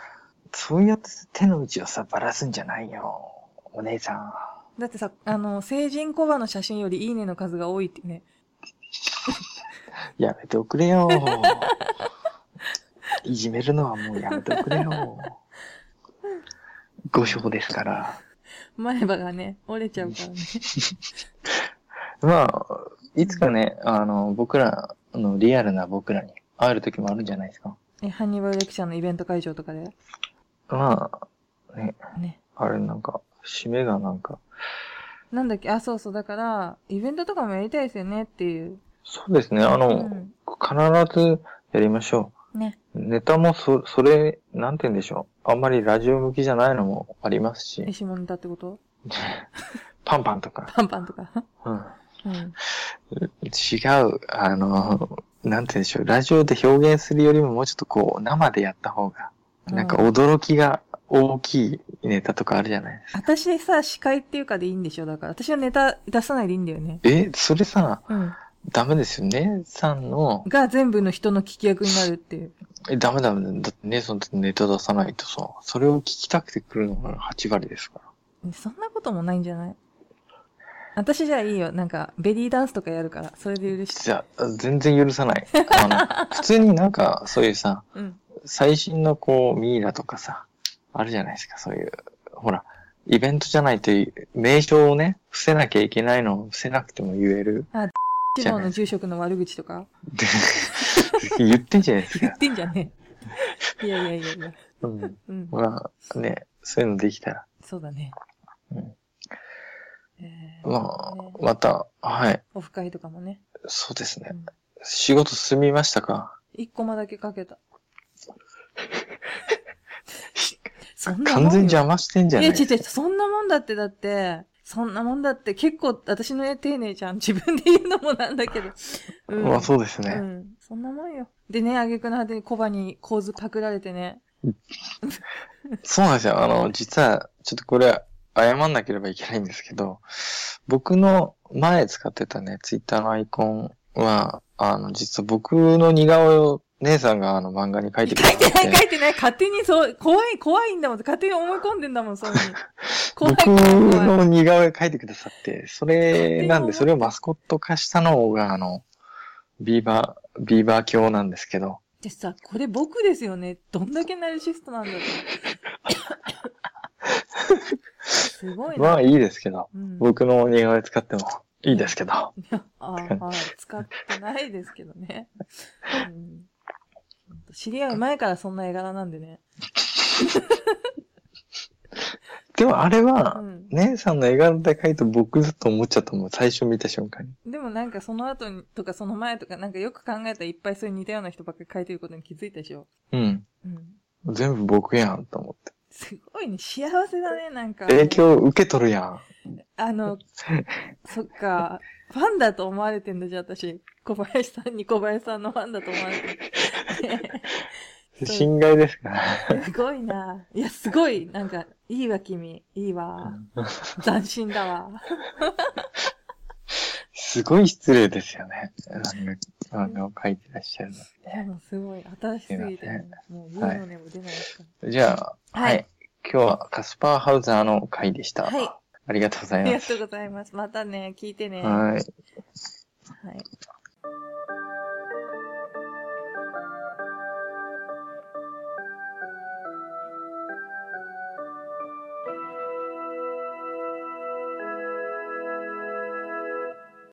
Speaker 2: そうやって手の内をさ、ばらすんじゃないよ。お姉さん。
Speaker 1: だってさ、あの、成人小バの写真よりいいねの数が多いってね。
Speaker 2: やめておくれよ。いじめるのはもうやめておくれよ。ご賞ですから。
Speaker 1: 前歯がね、折れちゃうからね。
Speaker 2: まあ、いつかね、あの、僕らのリアルな僕らに会える時もあるんじゃないですか。
Speaker 1: え、ハンニバルレクチャーのイベント会場とかで。
Speaker 2: まあ、ね、
Speaker 1: ね。
Speaker 2: あれなんか、締めがなんか、
Speaker 1: なんだっけ、あ、そうそう、だから、イベントとかもやりたいですよねっていう。
Speaker 2: そうですね、あの、
Speaker 1: うん。
Speaker 2: 必ずやりましょ
Speaker 1: ね。
Speaker 2: う。ネタもそ、それ、なんて言うんでしょう。あんまりラジオ向きじゃないのもありますし
Speaker 1: え、、下ネタってこと？
Speaker 2: パンパンとか。
Speaker 1: パンパンとか？
Speaker 2: うん
Speaker 1: うん。
Speaker 2: 違う、あの、なんて言うんでしょう。ラジオで表現するよりももうちょっとこう、生でやった方が、なんか
Speaker 1: う
Speaker 2: 驚きが大きいネタとかあるじゃないですか。
Speaker 1: 私さ、司会っていうかでいいんでしょ？だから。私はネタ出さないでいいんだよね。
Speaker 2: え、それさ、
Speaker 1: うん。
Speaker 2: ダメですよね。さんの、
Speaker 1: が全部の人の聞き役になるっていう。
Speaker 2: え、ダメダメ。だってね、そのネタ出さないとさ、それを聞きたくて来るのが8割ですから。
Speaker 1: そんなこともないんじゃない？私じゃあいいよ。なんか、ベリーダンスとかやるから。それで許して。
Speaker 2: じゃあ、全然許さない。あの、普通になんか、そういうさ、
Speaker 1: うん。
Speaker 2: 最新のこう、ミイラとかさ、あるじゃないですか、そういう。ほら、イベントじゃないという、名称をね、伏せなきゃいけないのを伏せなくても言える。
Speaker 1: 地方の住職の悪口とか？
Speaker 2: で 言ってんじゃないですか
Speaker 1: 言っ。てんじゃねえ。いやいやいやいや。
Speaker 2: うん。
Speaker 1: うん。
Speaker 2: まあ、ね、そういうのできたら。
Speaker 1: そうだね。
Speaker 2: うん
Speaker 1: えー
Speaker 2: まあ
Speaker 1: ね、
Speaker 2: また、はい。
Speaker 1: オフ会とかもね。
Speaker 2: そうですね
Speaker 1: うん。
Speaker 2: 仕事進みましたか？
Speaker 1: 一コマだけかけた。そんな
Speaker 2: 完全邪魔してんじゃ
Speaker 1: いや、
Speaker 2: ない
Speaker 1: 違う違う、そんなもんだって、だって、そんなもんだって、結構、私の絵丁寧じゃん。自分で言うのもなんだけど。うん。
Speaker 2: まあそうですね。
Speaker 1: うん。そんなもんよ。でね、あげくの果てにコバに構図パクられてね。
Speaker 2: そうなんですよ。あの、実は、ちょっとこれ、謝んなければいけないんですけど、僕の前使ってたね、ツイッターのアイコンは、あの、実は僕の似顔絵を姉さんがあの漫画に描いてく
Speaker 1: 書
Speaker 2: れて
Speaker 1: いてない、書いてない。勝手にそう、怖い、怖いんだもん。勝手に思い込んでんだもん、そういうに。怖い、
Speaker 2: 僕。の似顔絵描いてくださって、それなんで、それをマスコット化したのが、あの、ビーバー、ビーバー教なんですけど、
Speaker 1: でさ、これ僕ですよね。どんだけナルシストなんだろう。すごいな。
Speaker 2: まあいいですけど、
Speaker 1: うん、
Speaker 2: 僕の似顔絵使ってもいいですけど、
Speaker 1: い やあーはい、使ってないですけどね。うん、知り合う前からそんな絵柄なんでね。
Speaker 2: っ でもあれは、
Speaker 1: うん。
Speaker 2: 姉さんの絵柄で描いた僕だと思っちゃったもん、最初見た瞬間に。
Speaker 1: でもなんかその後に、とかその前とか、なんかよく考えたらいっぱいそういう似たような人ばっかり描いてることに気づいたでしょ？
Speaker 2: うん。
Speaker 1: うん。
Speaker 2: 全部僕やんと思って。
Speaker 1: すごいね、幸せだね、なんか。
Speaker 2: 影響受け取るやん。
Speaker 1: あの、そっか、ファンだと思われてんだ、じゃあ私。小林さんに小林さんのファンだと思われてる。そう
Speaker 2: 侵害ですか？ら。
Speaker 1: すごいな。いや、すごい。なんか、いいわ、君。いいわ。斬新だわ。
Speaker 2: すごい失礼ですよね。漫画を描いてらっしゃるの。
Speaker 1: でもすごい。新しすぎて、ね、もういいのねも出ないですか
Speaker 2: じゃあ、
Speaker 1: は
Speaker 2: はいい。今日はカスパーハウザーの回でした。
Speaker 1: はい。
Speaker 2: ありがとうございます。
Speaker 1: ありがとうございます。またね、聞いてね。
Speaker 2: はい。
Speaker 1: はい。